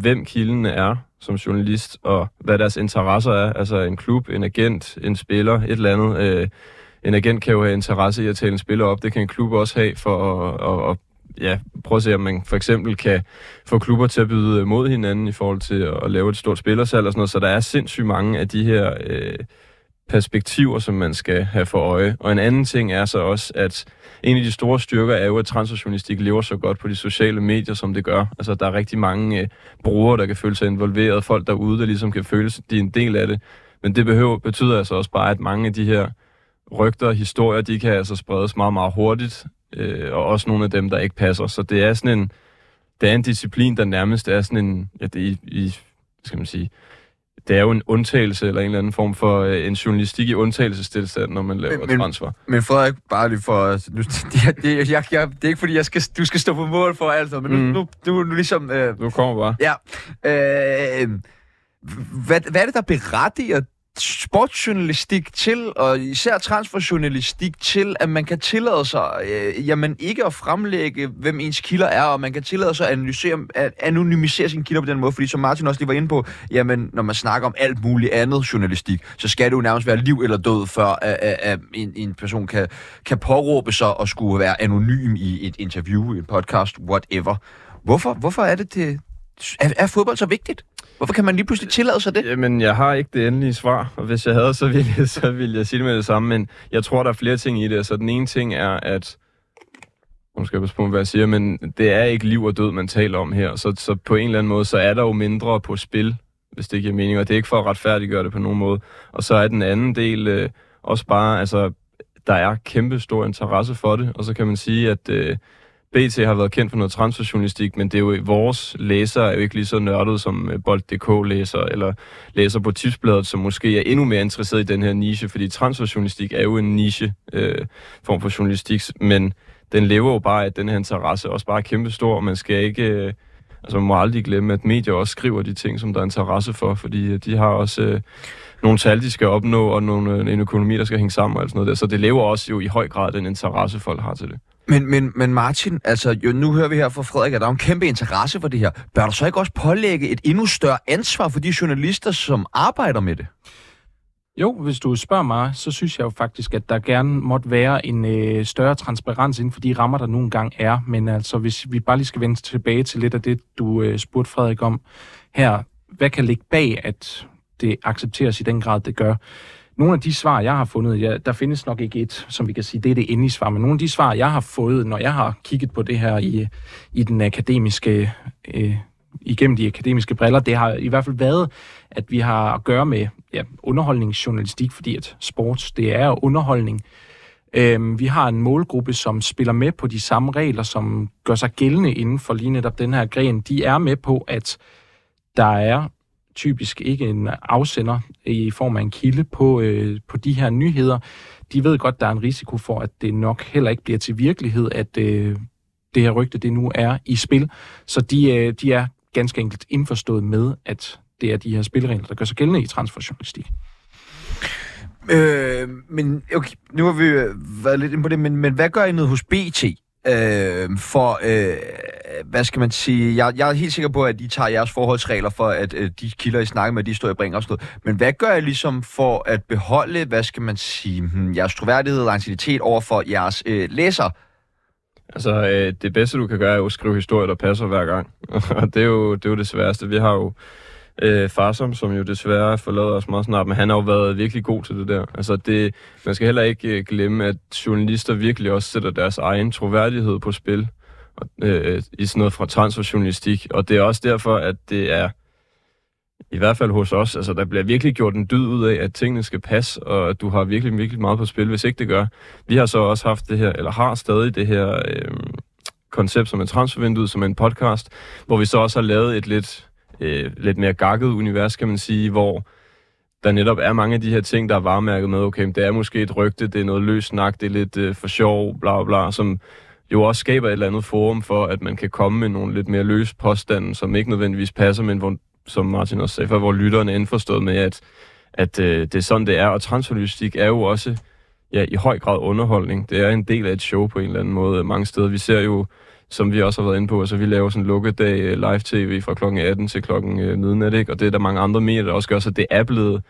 hvem kilden er som journalist, og hvad deres interesser er. Altså en klub, en agent, en spiller, et eller andet. Øh, en agent kan jo have interesse i at tale en spiller op. Det kan en klub også have for at, at, at ja, prøve at se, om man for eksempel kan få klubber til at byde mod hinanden i forhold til at lave et stort spillersalg og sådan noget. Så der er sindssygt mange af de her øh, perspektiver, som man skal have for øje. Og en anden ting er så også, at en af de store styrker er jo, at transferjournalistik lever så godt på de sociale medier, som det gør. Altså, der er rigtig mange øh, brugere, der kan føle sig involveret, folk derude, der ligesom kan føle, at de er en del af det. Men det behøver, betyder altså også bare, at mange af de her rygter og historier, de kan altså spredes meget, meget hurtigt, øh, og også nogle af dem, der ikke passer. Så det er sådan en, det er en disciplin, der nærmest er sådan en, ja, det er i, skal man sige, det er jo en undtagelse, eller en eller anden form for øh, en journalistik i undtagelsestilstand, når man laver men, transfer. Men Frederik, bare lige for... Nu, [LAUGHS] det, det, jeg, jeg, det er ikke fordi, jeg skal, du skal stå på mål for alt, men nu, mm. nu, nu, nu ligesom... Øh, nu kommer bare. Ja. Øh, hvad, hvad er det, der berettiger sportsjournalistik til, og især transferjournalistik til, at man kan tillade sig, øh, jamen ikke at fremlægge, hvem ens kilder er, og man kan tillade sig at, analysere, at anonymisere sine kilder på den måde, fordi som Martin også lige var inde på, jamen når man snakker om alt muligt andet journalistik, så skal det jo nærmest være liv eller død, før at, at, at en, en person kan, kan påråbe sig og skulle være anonym i et interview, en podcast, whatever. Hvorfor, hvorfor er det det? Er, er fodbold så vigtigt? Hvorfor kan man lige pludselig tillade sig det? Jamen, jeg har ikke det endelige svar, og hvis jeg havde, så ville jeg, så ville jeg sige det med det samme, men jeg tror, der er flere ting i det. Så den ene ting er, at nu skal jeg passe på, hvad jeg siger, men det er ikke liv og død, man taler om her. Så, så på en eller anden måde, så er der jo mindre på spil, hvis det giver mening, og det er ikke for at retfærdiggøre det på nogen måde. Og så er den anden del øh, også bare, altså, der er kæmpe stor interesse for det, og så kan man sige, at øh, BT har været kendt for noget transferjournalistik, men det er jo, vores læsere er jo ikke lige så nørdet som øh, Bold.dk læser, eller læser på tipsbladet, som måske er endnu mere interesseret i den her niche, fordi transferjournalistik er jo en niche øh, form for journalistik, men den lever jo bare af den her interesse, også bare er stor, og man skal ikke... Øh, altså man må aldrig glemme, at medier også skriver de ting, som der er interesse for, fordi øh, de har også øh, nogle tal, de skal opnå, og nogle, øh, en økonomi, der skal hænge sammen og alt sådan noget der. Så det lever også jo i høj grad den interesse, folk har til det. Men, men, men Martin, altså jo, nu hører vi her fra Frederik, at der er en kæmpe interesse for det her. Bør der så ikke også pålægge et endnu større ansvar for de journalister, som arbejder med det? Jo, hvis du spørger mig, så synes jeg jo faktisk, at der gerne måtte være en øh, større transparens inden for de rammer, der nu engang er. Men altså, hvis vi bare lige skal vende tilbage til lidt af det, du øh, spurgte Frederik om her. Hvad kan ligge bag, at det accepteres i den grad, det gør? Nogle af de svar, jeg har fundet, ja, der findes nok ikke et, som vi kan sige, det er det endelige svar, men nogle af de svar, jeg har fået, når jeg har kigget på det her i, i den akademiske, øh, igennem de akademiske briller, det har i hvert fald været, at vi har at gøre med ja, underholdningsjournalistik, fordi at sports, det er underholdning. Øhm, vi har en målgruppe, som spiller med på de samme regler, som gør sig gældende inden for lige netop den her gren. De er med på, at der er typisk ikke en afsender i form af en kilde på, øh, på de her nyheder. De ved godt, der er en risiko for, at det nok heller ikke bliver til virkelighed, at øh, det her rygte det nu er i spil. Så de, øh, de er ganske enkelt indforstået med, at det er de her spilleregler, der gør sig gældende i transferjournalistik. Øh, men okay, nu har vi været lidt inde på det, men, men hvad gør I noget hos BT? Øh, for, øh, hvad skal man sige, jeg, jeg er helt sikker på, at I tager jeres forholdsregler for, at øh, de kilder, I snakker med, de står i bringer og sådan noget. Men hvad gør I ligesom for at beholde, hvad skal man sige, hmm, jeres troværdighed og identitet over for jeres øh, læsere? Altså, øh, det bedste, du kan gøre, er jo at skrive historier, der passer hver gang. [LAUGHS] og det er, jo, det er jo det sværeste. Vi har jo øh, Farsom, som jo desværre forlader os meget snart, men han har jo været virkelig god til det der. Altså, det, man skal heller ikke øh, glemme, at journalister virkelig også sætter deres egen troværdighed på spil øh, i sådan noget fra transferjournalistik. Og det er også derfor, at det er, i hvert fald hos os, altså der bliver virkelig gjort en dyd ud af, at tingene skal passe, og at du har virkelig, virkelig meget på spil, hvis ikke det gør. Vi har så også haft det her, eller har stadig det her øh, koncept som en transfervindue, som en podcast, hvor vi så også har lavet et lidt, øh, lidt mere gakket univers, kan man sige, hvor der netop er mange af de her ting, der er varemærket med, okay, det er måske et rygte, det er noget løs snak, det er lidt øh, for sjov, bla bla, som jo også skaber et eller andet forum for, at man kan komme med nogle lidt mere løse påstande, som ikke nødvendigvis passer, men hvor, som Martin også sagde før, hvor lytterne er indforstået med, at, at øh, det er sådan, det er. Og transferlogistik er jo også ja, i høj grad underholdning. Det er en del af et show på en eller anden måde mange steder. Vi ser jo, som vi også har været inde på, altså vi laver sådan en lukkedag øh, live-tv fra klokken 18 til klokken øh, midnat, ikke? og det er der mange andre medier, der også gør, så det er blevet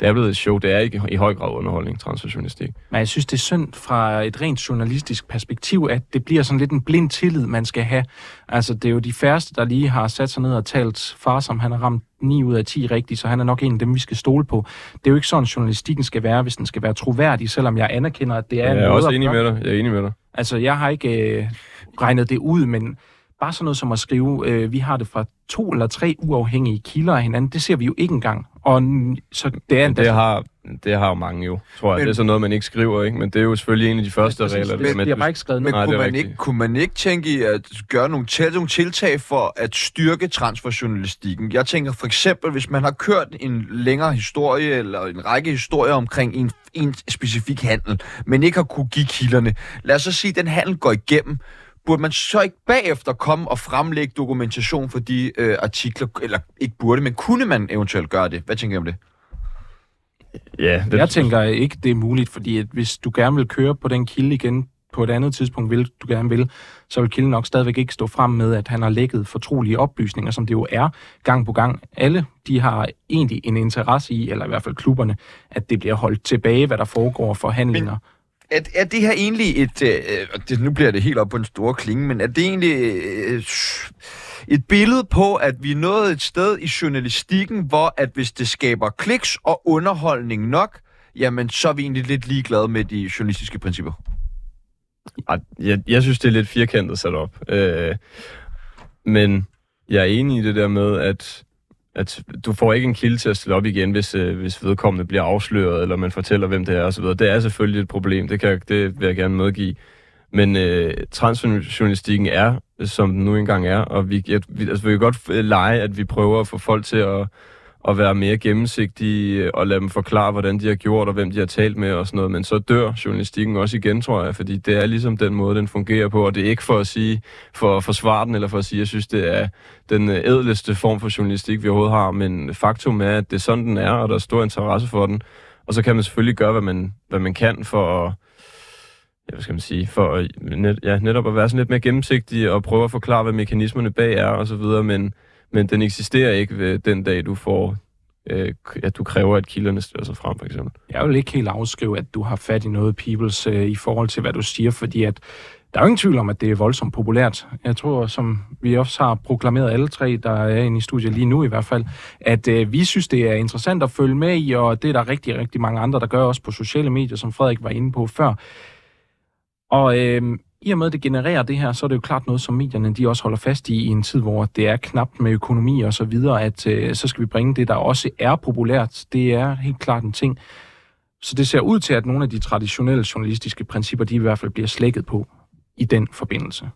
det er blevet et show. Det er ikke i høj grad underholdning, transferjournalistik. Men jeg synes, det er synd fra et rent journalistisk perspektiv, at det bliver sådan lidt en blind tillid, man skal have. Altså, det er jo de færreste, der lige har sat sig ned og talt far, som han har ramt 9 ud af 10 rigtigt, så han er nok en af dem, vi skal stole på. Det er jo ikke sådan, journalistikken skal være, hvis den skal være troværdig, selvom jeg anerkender, at det er jeg er også enig med dig. Jeg er enig med dig. Altså, jeg har ikke øh, regnet det ud, men bare sådan noget som at skrive, øh, vi har det fra to eller tre uafhængige kilder af hinanden, det ser vi jo ikke engang. Og så det er det har, det har jo mange jo, tror jeg. Men, det er sådan noget, man ikke skriver, ikke? Men det er jo selvfølgelig en af de første ja, regler. Det, det, det bare ikke skrevet Men Nej, kunne, man ikke, kunne man ikke tænke i at gøre nogle, til, nogle tiltag for at styrke transferjournalistikken? Jeg tænker for eksempel, hvis man har kørt en længere historie, eller en række historier omkring en, en specifik handel, men ikke har kunne give kilderne. Lad os så sige, at den handel går igennem burde man så ikke bagefter komme og fremlægge dokumentation for de øh, artikler, eller ikke burde, men kunne man eventuelt gøre det? Hvad tænker I om det? Ja, det jeg tænker ikke, det er muligt, fordi at hvis du gerne vil køre på den kilde igen på et andet tidspunkt, vil du gerne vil, så vil kilden nok stadigvæk ikke stå frem med, at han har lækket fortrolige oplysninger, som det jo er gang på gang. Alle de har egentlig en interesse i, eller i hvert fald klubberne, at det bliver holdt tilbage, hvad der foregår forhandlinger. Men er, er det her egentlig et... Øh, det, nu bliver det helt op på en stor klinge, men er det egentlig øh, et billede på, at vi er nået et sted i journalistikken, hvor at hvis det skaber kliks og underholdning nok, jamen så er vi egentlig lidt ligeglade med de journalistiske principper? Jeg, jeg synes, det er lidt firkantet sat op. Øh, men jeg er enig i det der med, at at du får ikke en kilde til at stille op igen, hvis, øh, hvis vedkommende bliver afsløret, eller man fortæller, hvem det er osv. Det er selvfølgelig et problem, det, kan, det vil jeg gerne medgive. Men øh, transjournalistikken er, som den nu engang er, og vi, jeg, vi, altså, vi kan godt øh, lege, at vi prøver at få folk til at at være mere gennemsigtige øh, og lade dem forklare, hvordan de har gjort og hvem de har talt med og sådan noget. Men så dør journalistikken også igen, tror jeg, fordi det er ligesom den måde, den fungerer på, og det er ikke for at sige, for at forsvare den, eller for at sige, at jeg synes, det er den øh, ædleste form for journalistik, vi overhovedet har, men faktum er, at det er sådan, den er, og der er stor interesse for den. Og så kan man selvfølgelig gøre, hvad man, hvad man kan for at ja, hvad skal man sige, for net, ja, netop at være sådan lidt mere gennemsigtig og prøve at forklare, hvad mekanismerne bag er og så videre, men men den eksisterer ikke ved den dag, du får øh, at du kræver, at kilderne stiller sig frem, for eksempel. Jeg vil ikke helt afskrive, at du har fat i noget, Peoples, øh, i forhold til, hvad du siger, fordi at der er jo ingen tvivl om, at det er voldsomt populært. Jeg tror, som vi også har proklameret alle tre, der er inde i studiet lige nu i hvert fald, at øh, vi synes, det er interessant at følge med i, og det er der rigtig, rigtig mange andre, der gør også på sociale medier, som Frederik var inde på før. Og øh, i og med, at det genererer det her, så er det jo klart noget, som medierne de også holder fast i i en tid, hvor det er knapt med økonomi og så videre, at øh, så skal vi bringe det, der også er populært. Det er helt klart en ting. Så det ser ud til, at nogle af de traditionelle journalistiske principper, de i hvert fald bliver slækket på i den forbindelse.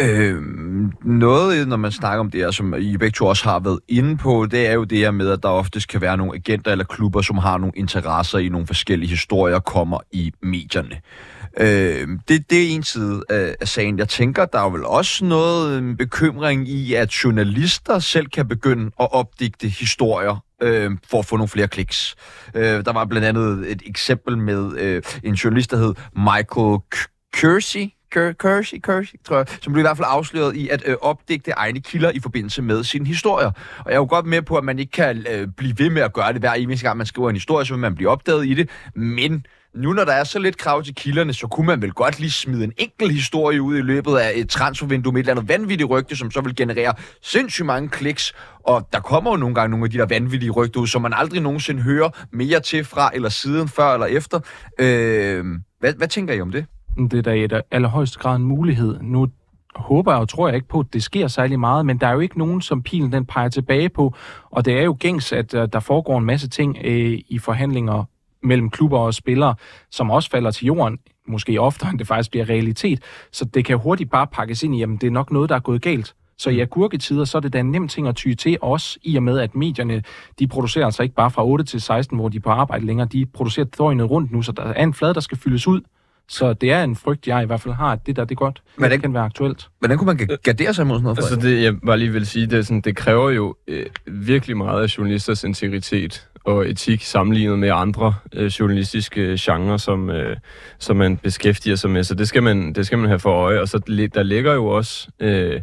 Øh, noget, når man snakker om det her, som I begge to også har været inde på, det er jo det her med, at der oftest kan være nogle agenter eller klubber, som har nogle interesser i nogle forskellige historier, kommer i medierne. Øh, det, det er en side af, af sagen. Jeg tænker, der er vel også noget øhm, bekymring i, at journalister selv kan begynde at opdigte historier øh, for at få nogle flere kliks. Øh, der var blandt andet et eksempel med øh, en journalist, der hed Michael Kersey, Kershi, Kershi, tror jeg, som blev i hvert fald afsløret i at øh, opdigte egne kilder i forbindelse med sine historier. Og jeg er jo godt med på, at man ikke kan øh, blive ved med at gøre det hver eneste gang, man skriver en historie, så vil man blive opdaget i det. Men nu når der er så lidt krav til kilderne, så kunne man vel godt lige smide en enkelt historie ud i løbet af et transfervindue med et eller andet vanvittigt rygte, som så vil generere sindssygt mange kliks. Og der kommer jo nogle gange nogle af de der vanvittige rygter ud, som man aldrig nogensinde hører mere til fra, eller siden, før eller efter. Øh, hvad, hvad tænker I om det? Det er da i allerhøjeste grad en mulighed. Nu håber jeg og tror jeg ikke på, at det sker særlig meget, men der er jo ikke nogen, som pilen den peger tilbage på, og det er jo gængs, at uh, der foregår en masse ting uh, i forhandlinger mellem klubber og spillere, som også falder til jorden, måske oftere end det faktisk bliver realitet. Så det kan hurtigt bare pakkes ind i, at det er nok noget, der er gået galt. Så i agurketider, så er det da en nem ting at ty til, også i og med, at medierne, de producerer altså ikke bare fra 8 til 16, hvor de er på arbejde længere, de producerer døgnet rundt nu, så der er en flade, der skal fyldes ud. Så det er en frygt, jeg i hvert fald har, at det der, det er godt. Hvordan, det kan være aktuelt. Hvordan kunne man gardere sig mod sådan noget? Altså det, jeg bare lige vil sige, det, er sådan, det kræver jo øh, virkelig meget af journalisters integritet og etik sammenlignet med andre øh, journalistiske genrer, som, øh, som man beskæftiger sig med. Så det skal man, det skal man have for øje. Og så der ligger jo også... Øh,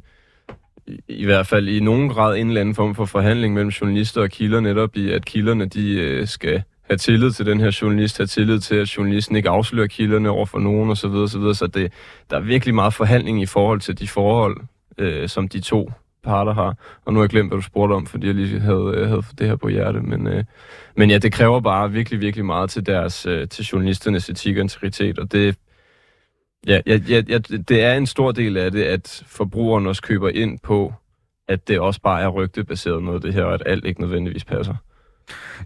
i hvert fald i nogen grad en eller anden form for forhandling mellem journalister og kilder, netop i, at kilderne de øh, skal have tillid til den her journalist, have tillid til, at journalisten ikke afslører kilderne over for nogen osv. Så, videre, så, videre. så det, der er virkelig meget forhandling i forhold til de forhold, øh, som de to parter har. Og nu har jeg glemt, hvad du spurgte om, fordi jeg lige havde, øh, havde det her på hjerte. Men, øh, men ja, det kræver bare virkelig, virkelig meget til deres øh, til journalisternes etik og integritet, og det, ja, ja, ja, ja, det er en stor del af det, at forbrugeren også køber ind på, at det også bare er rygtebaseret noget, det her, og at alt ikke nødvendigvis passer.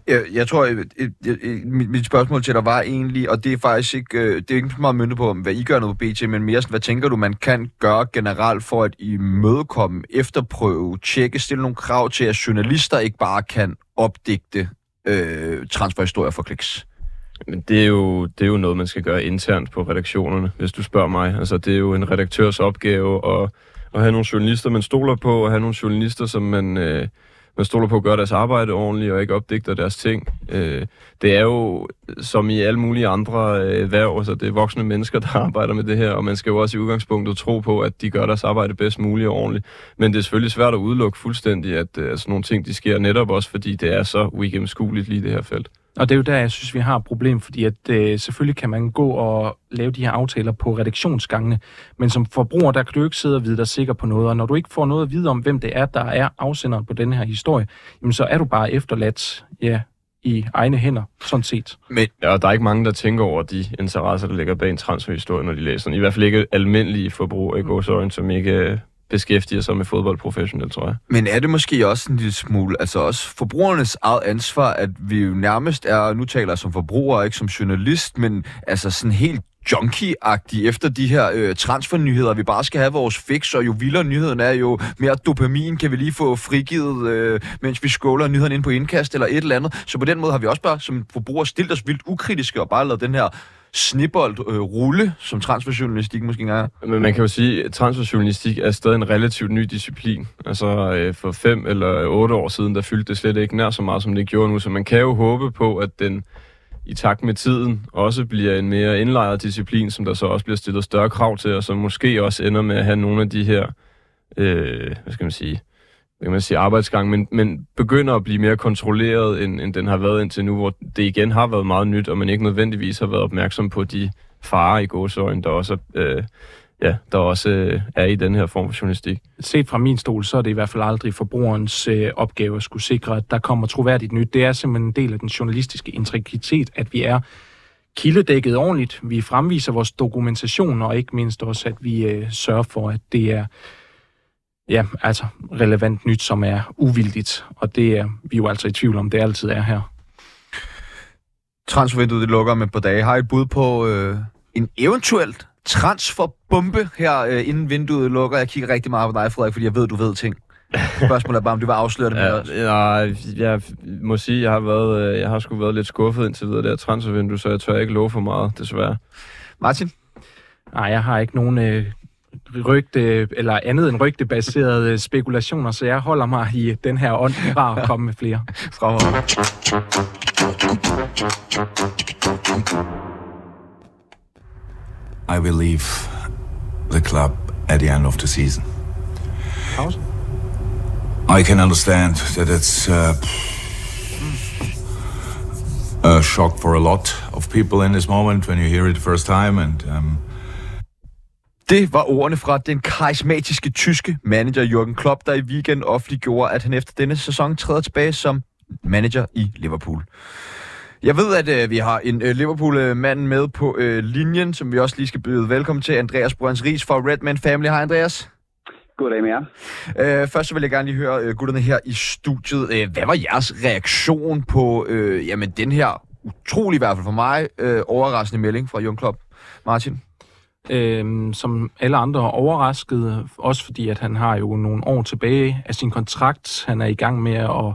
Jeg, jeg tror, et, et, et, mit, mit spørgsmål til dig var egentlig, og det er faktisk ikke, øh, det er ikke så meget myndet på, hvad I gør noget på BT, men mere sådan, hvad tænker du, man kan gøre generelt for at imødekomme, efterprøve, tjekke, stille nogle krav til, at journalister ikke bare kan opdigte øh, transferhistorier for kliks? Men det er, jo, det er jo noget, man skal gøre internt på redaktionerne, hvis du spørger mig. Altså, det er jo en redaktørs opgave at, at have nogle journalister, man stoler på, og have nogle journalister, som man... Øh, man stoler på at gøre deres arbejde ordentligt og ikke opdigter deres ting. Øh, det er jo som i alle mulige andre øh, værv, så altså, det er voksne mennesker, der [LAUGHS] arbejder med det her, og man skal jo også i udgangspunktet tro på, at de gør deres arbejde bedst muligt og ordentligt. Men det er selvfølgelig svært at udelukke fuldstændig, at øh, sådan nogle ting, de sker netop også, fordi det er så uigennemskueligt lige det her felt. Og det er jo der, jeg synes, vi har et problem, fordi at øh, selvfølgelig kan man gå og lave de her aftaler på redaktionsgangene, men som forbruger, der kan du ikke sidde og vide dig sikker på noget, og når du ikke får noget at vide om, hvem det er, der er afsenderen på den her historie, jamen så er du bare efterladt, ja, i egne hænder, sådan set. Men ja, der er ikke mange, der tænker over de interesser, der ligger bag en transferhistorie, når de læser den. I hvert fald ikke almindelige forbrugere i gåsøjne, som ikke beskæftiger sig med fodbold professionelt, tror jeg. Men er det måske også en lille smule, altså også forbrugernes eget ansvar, at vi jo nærmest er, nu taler jeg som forbruger, ikke som journalist, men altså sådan helt junkie-agtig efter de her øh, transfernyheder. Vi bare skal have vores fix, og jo vildere nyheden er, jo mere dopamin kan vi lige få frigivet, øh, mens vi scroller nyheden ind på indkast eller et eller andet. Så på den måde har vi også bare som forbruger stillet os vildt ukritiske og bare lavet den her snibbold øh, rulle, som transferjournalistik måske engang er. Men man kan jo sige, at transferjournalistik er stadig en relativt ny disciplin. Altså øh, for fem eller otte år siden, der fyldte det slet ikke nær så meget, som det gjorde nu. Så man kan jo håbe på, at den i takt med tiden også bliver en mere indlejret disciplin, som der så også bliver stillet større krav til, og som måske også ender med at have nogle af de her, øh, hvad skal man sige, kan man sige, arbejdsgang, men, men begynder at blive mere kontrolleret, end, end den har været indtil nu, hvor det igen har været meget nyt, og man ikke nødvendigvis har været opmærksom på de farer i gåsøjne, der også, øh, ja, der også øh, er i den her form for journalistik. Set fra min stol, så er det i hvert fald aldrig forbrugerens øh, opgave at skulle sikre, at der kommer troværdigt nyt. Det er simpelthen en del af den journalistiske integritet, at vi er kildedækket ordentligt, vi fremviser vores dokumentation, og ikke mindst også, at vi øh, sørger for, at det er ja, altså relevant nyt, som er uvildigt. Og det er vi jo altså i tvivl om, det altid er her. Transfervinduet det lukker med på dage. Har I bud på øh, en eventuelt transferbombe her, øh, inden vinduet lukker. Jeg kigger rigtig meget på dig, Frederik, fordi jeg ved, du ved ting. Spørgsmålet er bare, om du vil afsløre det med ja, os. Ja, jeg må sige, jeg har, været, øh, jeg har sgu været lidt skuffet indtil videre der transfervindue, så jeg tør ikke love for meget, desværre. Martin? Nej, jeg har ikke nogen øh, rygte, eller andet end rygtebaserede spekulationer, så jeg holder mig i den her ånd fra at komme med flere. Fremover. I will leave the club at the end of the season. Pause. I can understand that it's uh, a shock for a lot of people in this moment when you hear it the first time, and um, Det var ordene fra den karismatiske tyske manager Jürgen Klopp, der i weekend offentliggjorde, at han efter denne sæson træder tilbage som manager i Liverpool. Jeg ved, at øh, vi har en øh, Liverpool-mand med på øh, linjen, som vi også lige skal byde velkommen til. Andreas Brøns Ries fra Redman Family. Hej Andreas. Goddag med jer. Øh, først så vil jeg gerne lige høre øh, gutterne her i studiet. Øh, hvad var jeres reaktion på øh, jamen, den her utrolig, i hvert fald for mig, øh, overraskende melding fra Jürgen Klopp? Martin? Øhm, som alle andre overrasket, også fordi at han har jo nogle år tilbage af sin kontrakt. Han er i gang med at,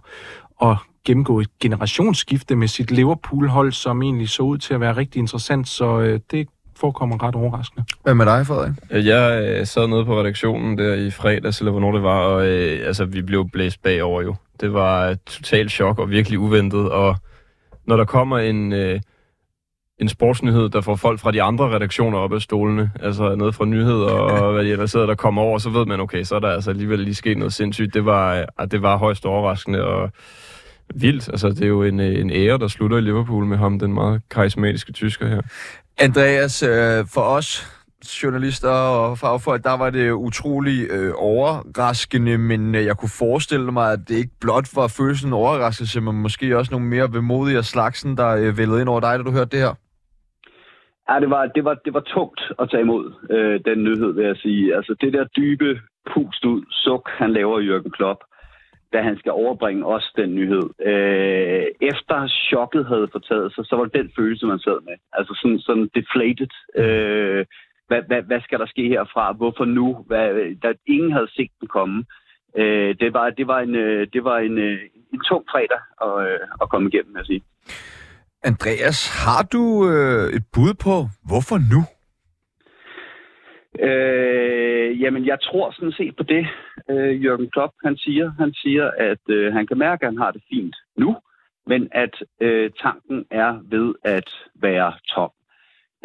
at gennemgå et generationsskifte med sit Liverpool-hold, som egentlig så ud til at være rigtig interessant, så øh, det forekommer ret overraskende. Hvad med dig, Frederik? Jeg øh, sad nede på redaktionen der i fredags, eller hvornår det var, og øh, altså, vi blev blæst bagover jo. Det var et totalt chok og virkelig uventet, og når der kommer en, øh, en sportsnyhed, der får folk fra de andre redaktioner op af stolene, altså noget fra nyheder og [LAUGHS] hvad de ellers sidder, der kommer over, så ved man, okay, så er der altså alligevel lige sket noget sindssygt. Det var, øh, det var højst overraskende og vildt. Altså, det er jo en, øh, en ære, der slutter i Liverpool med ham, den meget karismatiske tysker her. Andreas, øh, for os journalister og fagfolk, der var det utrolig øh, overraskende, men øh, jeg kunne forestille mig, at det ikke blot var følelsen overraskelse, men måske også nogle mere vemodige slagsen, der øh, vældede ind over dig, da du hørte det her. Ja, det var, det var, det var tungt at tage imod øh, den nyhed, vil jeg sige. Altså det der dybe pust ud, suk, han laver Jørgen Klopp, da han skal overbringe os den nyhed. Øh, efter chokket havde fortaget sig, så var det den følelse, man sad med. Altså sådan, sådan deflated. Øh, hvad, hvad, hvad skal der ske herfra? Hvorfor nu? Hvad, der, ingen havde set den komme. Øh, det var, det var, en, øh, det var en, øh, en tung fredag at, øh, at komme igennem, vil jeg sige. Andreas, har du øh, et bud på, hvorfor nu? Øh, jamen, jeg tror sådan set på det, øh, Jørgen Klopp han siger. Han siger, at øh, han kan mærke, at han har det fint nu, men at øh, tanken er ved at være tom.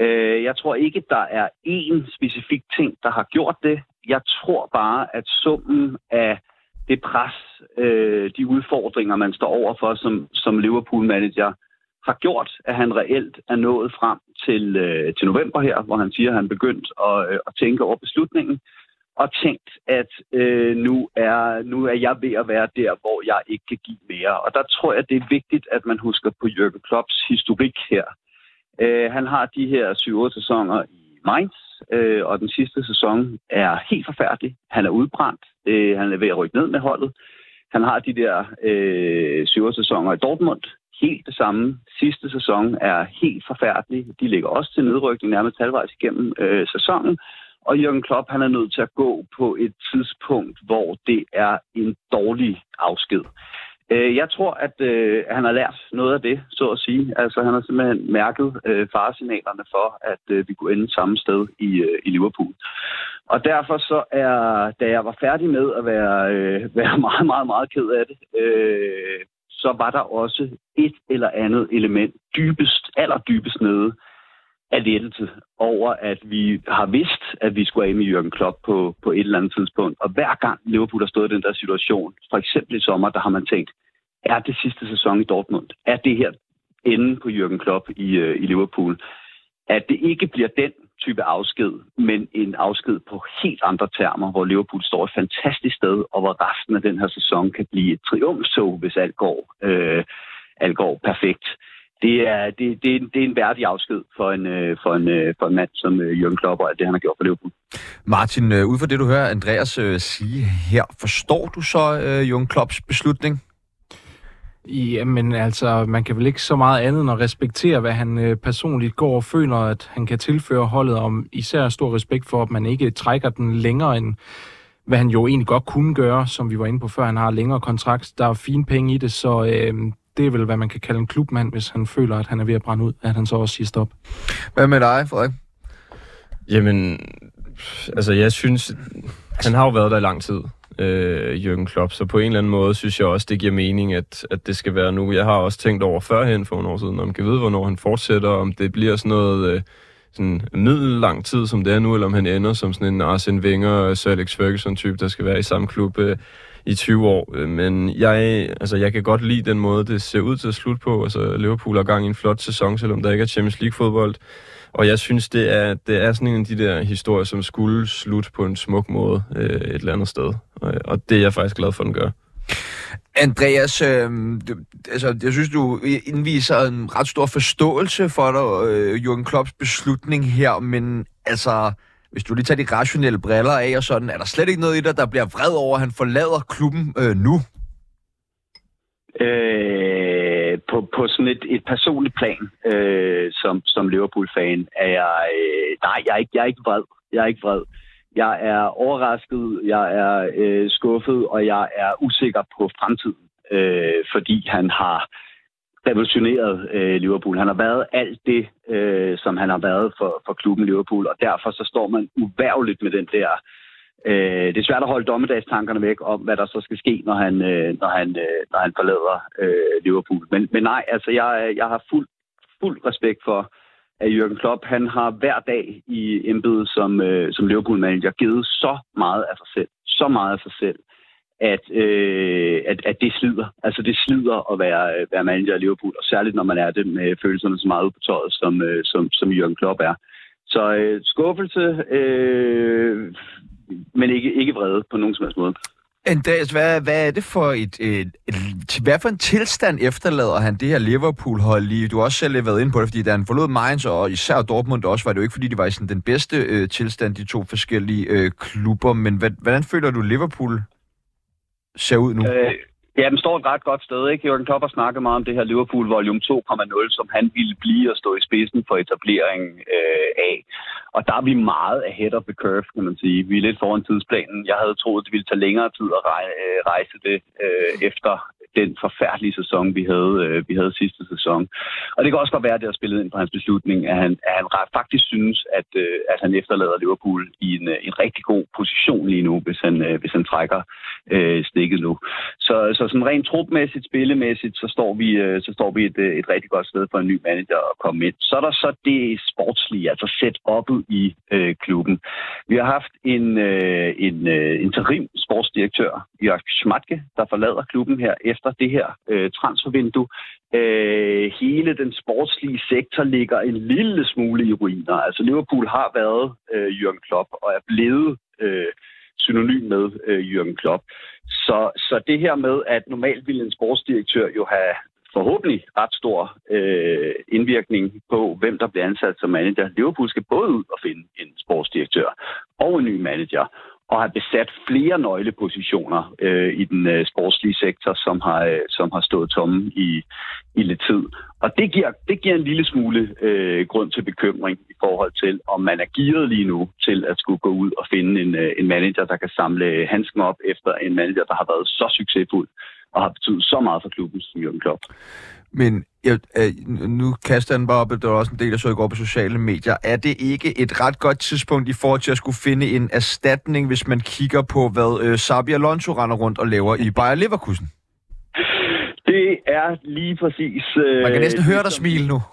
Øh, jeg tror ikke, der er én specifik ting, der har gjort det. Jeg tror bare, at summen af det pres, øh, de udfordringer, man står overfor som, som Liverpool-manager, har gjort, at han reelt er nået frem til, øh, til november her, hvor han siger, at han begyndt at, øh, at tænke over beslutningen, og tænkt, at øh, nu, er, nu er jeg ved at være der, hvor jeg ikke kan give mere. Og der tror jeg, det er vigtigt, at man husker på Jørgen Klopps historik her. Øh, han har de her 7-8 sæsoner i Mainz, øh, og den sidste sæson er helt forfærdelig. Han er udbrændt. Øh, han er ved at rykke ned med holdet. Han har de der øh, 7 sæsoner i Dortmund, helt det samme. Sidste sæson er helt forfærdelig. De ligger også til nedrykning nærmest halvvejs igennem øh, sæsonen. Og Jürgen Klopp han er nødt til at gå på et tidspunkt, hvor det er en dårlig afsked. Øh, jeg tror, at øh, han har lært noget af det, så at sige. Altså, han har simpelthen mærket øh, faresignalerne for, at øh, vi kunne ende samme sted i, øh, i Liverpool. Og derfor så er, da jeg var færdig med at være, øh, [LAUGHS] være meget, meget, meget ked af det, øh, så var der også et eller andet element dybest, allerdybest nede af lettelse over, at vi har vidst, at vi skulle af med Jørgen Klopp på, på et eller andet tidspunkt. Og hver gang Liverpool har stået i den der situation, for eksempel i sommer, der har man tænkt, er det sidste sæson i Dortmund? Er det her enden på Jørgen Klopp i, øh, i Liverpool? At det ikke bliver den type afsked, men en afsked på helt andre termer, hvor Liverpool står et fantastisk sted, og hvor resten af den her sæson kan blive et triumftog, hvis alt går, øh, alt går perfekt. Det er, det, det, er, det er en værdig afsked for en, øh, for en, øh, for en mand som øh, Jørgen Klopp og det, han har gjort for Liverpool. Martin, ud fra det, du hører Andreas sige her, forstår du så øh, Jørgen Klopps beslutning? Jamen altså, man kan vel ikke så meget andet end at respektere, hvad han øh, personligt går og føler, at han kan tilføre holdet, om især stor respekt for, at man ikke trækker den længere end, hvad han jo egentlig godt kunne gøre, som vi var inde på før. Han har længere kontrakt, der er fine penge i det, så øh, det er vel, hvad man kan kalde en klubmand, hvis han føler, at han er ved at brænde ud, at han så også siger stop. Hvad med dig, Frederik? Jamen, altså jeg synes, han har jo været der i lang tid, øh, Jürgen Klopp, så på en eller anden måde synes jeg også, det giver mening, at, at det skal være nu. Jeg har også tænkt over førhen for nogle år siden, om kan vide, hvornår han fortsætter, om det bliver sådan noget... Øh, sådan middellang tid, som det er nu, eller om han ender som sådan en Arsene Wenger, Sir Alex Ferguson-type, der skal være i samme klub øh, i 20 år. Øh, men jeg, altså, jeg kan godt lide den måde, det ser ud til at slutte på. Altså, Liverpool har gang i en flot sæson, selvom der ikke er Champions League-fodbold. Og jeg synes, det er, det er sådan en af de der historier, som skulle slutte på en smuk måde øh, et eller andet sted. Og, og det er jeg faktisk glad for, at den gør. Andreas, øh, du, altså, jeg synes, du indviser en ret stor forståelse for dig, øh, Jürgen Klopps beslutning her, men altså, hvis du lige tager de rationelle briller af og sådan, er der slet ikke noget i dig, der bliver vred over, at han forlader klubben øh, nu? Øh, Øh, på, på sådan et, et personligt plan, øh, som, som Liverpool-fan, er jeg, øh, nej, jeg er, ikke, jeg er ikke vred. Jeg er ikke vred. Jeg er overrasket, jeg er øh, skuffet, og jeg er usikker på fremtiden, øh, fordi han har revolutioneret øh, Liverpool. Han har været alt det, øh, som han har været for, for klubben Liverpool, og derfor så står man uværligt med den der Øh, Øh, det er svært at holde dommedagstankerne væk om, hvad der så skal ske, når han, øh, når han, øh, når han forlader øh, Liverpool. Men, men nej, altså jeg, jeg har fuld, fuld respekt for, at Jürgen Klopp, han har hver dag i embedet som, øh, som Liverpool-manager givet så meget af sig selv, så meget af sig selv, at, øh, at, at det slider. Altså det slider at være, være manager i Liverpool, og særligt når man er det med følelserne så meget ude på tøjet, som, øh, som, som Jürgen Klopp er. Så øh, skuffelse, øh, men ikke, ikke vrede på nogen som helst måde. Andreas, hvad, hvad er det for et, et, et, hvad for en tilstand efterlader han det her Liverpool-hold lige? Du har også selv været inde på det, fordi da han forlod Mainz, og især Dortmund også, var det jo ikke, fordi de var i sådan den bedste øh, tilstand, de to forskellige øh, klubber. Men hvad, hvordan føler du, Liverpool ser ud nu? Øh, Ja, den står et ret godt sted. Ikke? Jørgen Klopp har snakket meget om det her Liverpool Volume 2.0, som han ville blive og stå i spidsen for etableringen øh, af. Og der er vi meget ahead of the curve, kan man sige. Vi er lidt foran tidsplanen. Jeg havde troet, det ville tage længere tid at øh, rejse det øh, efter den forfærdelige sæson, vi havde, øh, vi havde sidste sæson. Og det kan også godt være, at det har spillet ind på hans beslutning, at han, at han faktisk synes, at, øh, at han efterlader Liverpool i en, øh, en rigtig god position lige nu, hvis han, øh, hvis han trækker øh, stikket nu. Så, så sådan rent trupmæssigt, spillemæssigt, så står vi, øh, så står vi et, øh, et rigtig godt sted for en ny manager at komme ind. Så er der så det sportslige, altså set oppet i øh, klubben. Vi har haft en, øh, en øh, interim sportsdirektør, Jørg Schmatke, der forlader klubben her efter det her øh, transfervindue. Øh, hele den sportslige sektor ligger en lille smule i ruiner. Altså Liverpool har været øh, Jürgen Klopp og er blevet øh, synonym med øh, Jürgen Klopp. Så, så det her med, at normalt ville en sportsdirektør jo have forhåbentlig ret stor øh, indvirkning på, hvem der bliver ansat som manager. Liverpool skal både ud og finde en sportsdirektør og en ny manager og har besat flere nøglepositioner øh, i den øh, sportslige sektor, som har, øh, som har stået tomme i, i lidt tid. Og det giver, det giver en lille smule øh, grund til bekymring i forhold til, om man er gearet lige nu til at skulle gå ud og finde en, øh, en manager, der kan samle handsken op efter en manager, der har været så succesfuld og har betydet så meget for klubben som Jürgen Klopp. Men jeg, øh, nu kaster den bare op, at der er også en del, der så går på sociale medier. Er det ikke et ret godt tidspunkt i forhold til at skulle finde en erstatning, hvis man kigger på, hvad øh, Sabi Alonso render rundt og laver i Bayer Leverkusen? Det er lige præcis... Øh, Man kan næsten høre dig smile nu. [LAUGHS]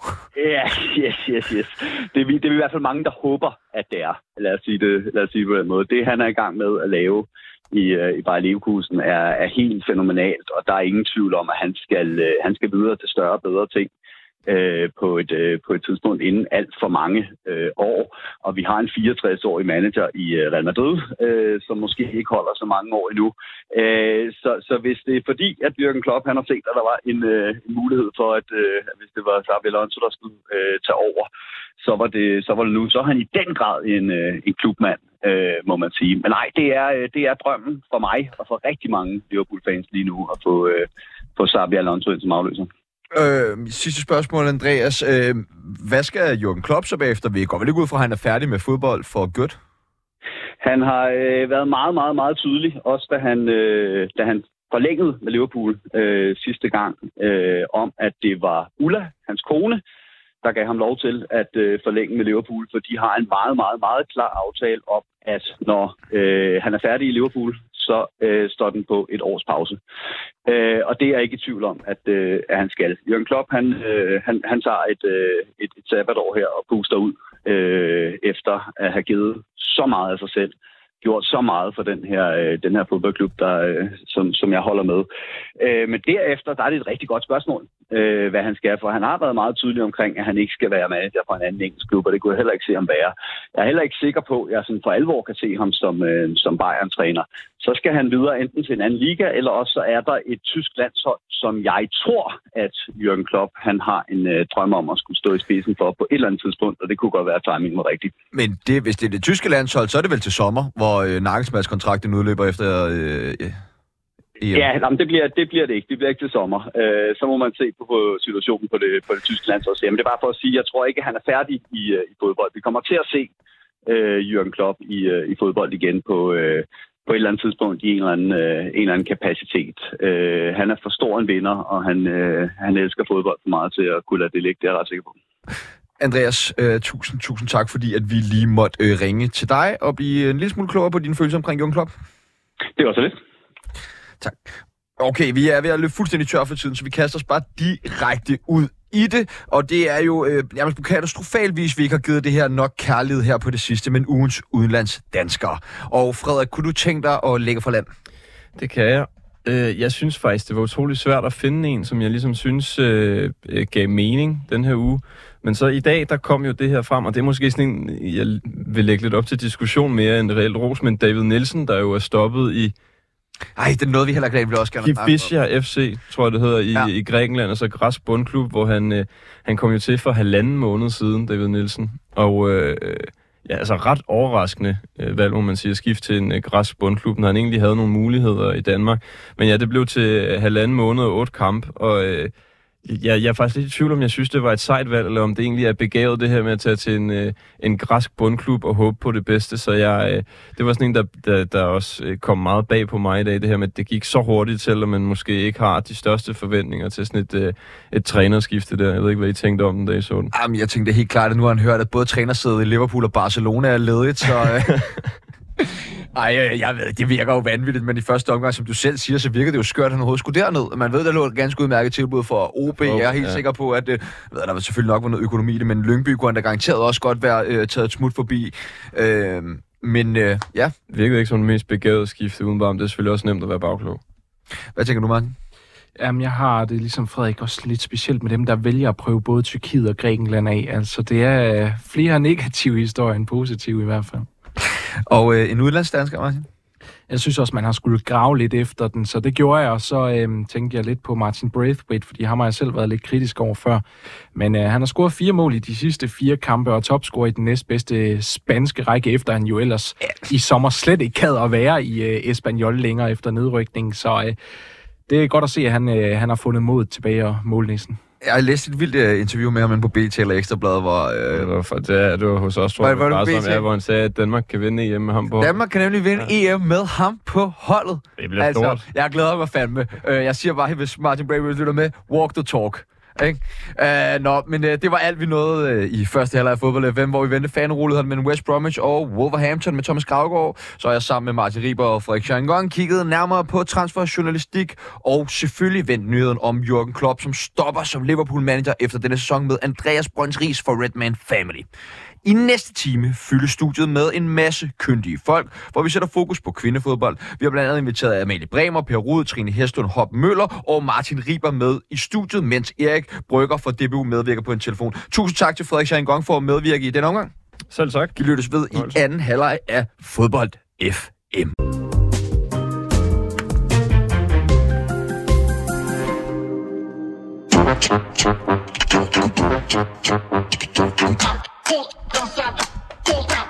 Ja, yes, yes, yes. Det er, det er i hvert fald mange, der håber, at det er. Lad os sige det, lad os sige det på den måde. Det, han er i gang med at lave i, øh, i Bayer Leverkusen, er, er helt fænomenalt, og der er ingen tvivl om, at han skal, øh, han skal videre til større og bedre ting øh, på, et, øh, på et tidspunkt inden alt for mange øh, år. Og vi har en 64-årig manager i øh, Real Madrid, øh, som måske ikke holder så mange år endnu. Øh, så, så hvis det er fordi, at Jürgen Klopp han har set, at der var en, øh, en mulighed for, at øh, hvis det var Xabi Alonso, der skulle øh, tage over, så var, det, så var det nu. Så er han i den grad en, øh, en klubmand, øh, må man sige. Men nej, det er, øh, det er drømmen for mig og for rigtig mange Liverpool-fans lige nu at få, øh, få Xabi Alonso ind som afløser. Øh, sidste spørgsmål, Andreas. Øh, hvad skal Jürgen Klopp så bagefter? Vi går vel ikke ud fra, at han er færdig med fodbold for godt? Han har øh, været meget, meget, meget tydelig, også da han, øh, da han forlængede med Liverpool øh, sidste gang, øh, om at det var Ulla, hans kone, der gav ham lov til at øh, forlænge med Liverpool, for de har en meget, meget, meget klar aftale om, at når øh, han er færdig i Liverpool, så øh, står den på et års pause. Øh, og det er jeg ikke i tvivl om, at, øh, at han skal. Jørgen Klopp, han, øh, han, han tager et, øh, et, et sabbatår her og puster ud øh, efter at have givet så meget af sig selv gjort så meget for den her, øh, den her fodboldklub, der, øh, som, som jeg holder med. Øh, men derefter, der er det et rigtig godt spørgsmål, øh, hvad han skal, for han har været meget tydelig omkring, at han ikke skal være manager for en anden engelsk klub, og det kunne jeg heller ikke se ham være. Jeg er heller ikke sikker på, at jeg sådan for alvor kan se ham som, øh, som Bayern-træner. Så skal han videre enten til en anden liga, eller også så er der et tysk landshold, som jeg tror, at Jürgen Klopp han har en øh, drøm om at skulle stå i spidsen for på et eller andet tidspunkt, og det kunne godt være, at timingen var rigtigt. Men det, hvis det er det tyske landshold, så er det vel til sommer, hvor øh, Nagelsmanns kontrakten udløber efter øh, EM. Ja, jamen, det, bliver, det bliver det ikke. Det bliver ikke til sommer. Øh, så må man se på, på situationen på det, på det tyske landshold. Men det er bare for at sige, jeg tror ikke, at han er færdig i, øh, i fodbold. Vi kommer til at se øh, Jürgen Klopp i, øh, i fodbold igen på, øh, på et eller andet tidspunkt i en eller anden, øh, en eller anden kapacitet. Øh, han er for stor en vinder, og han, øh, han elsker fodbold for meget til at kunne lade det ligge. Det er jeg ret sikker på. Andreas, øh, tusind, tusind tak, fordi at vi lige måtte øh, ringe til dig og blive en lille smule klogere på dine følelser omkring Jürgen Klopp. Det var så lidt. Tak. Okay, vi er ved at løbe fuldstændig tør for tiden, så vi kaster os bare direkte ud i det, og det er jo øh, nærmest på katastrofalvis, vi ikke har givet det her nok kærlighed her på det sidste, men ugens udenlandsdanskere. Og Frederik, kunne du tænke dig at lægge for land? Det kan jeg. Øh, jeg synes faktisk, det var utrolig svært at finde en, som jeg ligesom synes øh, øh, gav mening den her uge. Men så i dag, der kom jo det her frem, og det er måske sådan en, jeg vil lægge lidt op til diskussion mere end reelt ros, men David Nielsen, der jo er stoppet i ej, det er noget, vi heller ikke vil også gerne Kifischer FC, tror jeg det hedder, i, ja. i Grækenland, altså Græs Bundklub, hvor han, øh, han kom jo til for halvanden måned siden, David Nielsen. Og øh, ja, altså ret overraskende øh, valg, må man sige, at skifte til en øh, Græs Bundklub, når han egentlig havde nogle muligheder i Danmark. Men ja, det blev til halvanden måned og otte kamp, og... Øh, jeg, jeg er faktisk lidt i tvivl om, jeg synes, det var et sejt valg, eller om det egentlig er begavet det her med at tage til en, øh, en græsk bundklub og håbe på det bedste. Så jeg, øh, det var sådan en, der, der, der også øh, kom meget bag på mig i dag, det her med, at det gik så hurtigt at man måske ikke har de største forventninger til sådan et, øh, et trænerskifte der. Jeg ved ikke, hvad I tænkte om den, dag, så den. Jamen, jeg tænkte helt klart, at nu har han hørt, at både trænersædet i Liverpool og Barcelona er ledigt, så... Øh... [LAUGHS] Ej, jeg ved, det virker jo vanvittigt, men i første omgang, som du selv siger, så virker det jo skørt, at han overhovedet skulle derned. Man ved, der lå et ganske udmærket tilbud for OB. Jeg er helt ja. sikker på, at det, ved, der var selvfølgelig nok noget økonomi i det, men Lyngby kunne han da garanteret også godt være øh, taget et smut forbi. Øh, men øh, ja. Det virkede ikke som det mest begavede skifte udenbart, det er selvfølgelig også nemt at være bagklog. Hvad tænker du, Martin? Jamen, jeg har det ligesom Frederik også lidt specielt med dem, der vælger at prøve både Tyrkiet og Grækenland af. Altså, det er øh, flere negative historier end positive i hvert fald. Og øh, en udlandsdansker, Martin? Jeg synes også, man har skulle grave lidt efter den, så det gjorde jeg, og så øh, tænkte jeg lidt på Martin Braithwaite, fordi ham har jeg selv været lidt kritisk over før. Men øh, han har scoret fire mål i de sidste fire kampe, og topscorer i den næstbedste spanske række, efter han jo ellers i sommer slet ikke havde at være i øh, Espanyol længere efter nedrykningen. Så øh, det er godt at se, at han, øh, han har fundet mod tilbage og målnissen. Jeg har læst et vildt uh, interview med ham på BT eller Ekstrabladet, hvor... Uh, det, var for, det, det var hos os, tror jeg, var, var det ja, hvor han sagde, at Danmark kan vinde EM med ham på Danmark kan nemlig vinde ja. EM med ham på holdet. Det bliver altså, stort. Jeg glæder mig fandme. Uh, jeg siger bare, hvis Martin Braithwaite lytter med, walk the talk. Ikke? Uh, nå, men uh, det var alt, vi nåede uh, i første halvleg af fodbold FM, hvor vi vendte fanrolligheden mellem West Bromwich og Wolverhampton med Thomas Gravgaard. Så er jeg sammen med Martin Riber og Frederik Schangon kigget nærmere på transferjournalistik og selvfølgelig vendt nyheden om Jürgen Klopp, som stopper som Liverpool-manager efter denne sæson med Andreas Brøns Ries for Redman Family. I næste time fyldes studiet med en masse kyndige folk, hvor vi sætter fokus på kvindefodbold. Vi har blandt andet inviteret Amalie Bremer, Per Rud, Trine Hestlund, Hop Møller og Martin Riber med i studiet, mens Erik Brygger fra DBU medvirker på en telefon. Tusind tak til Frederik Schein for at medvirke i den omgang. Selv tak. Vi lyttes ved i anden halvleg af Fodbold FM. Full, don't stop, full stop.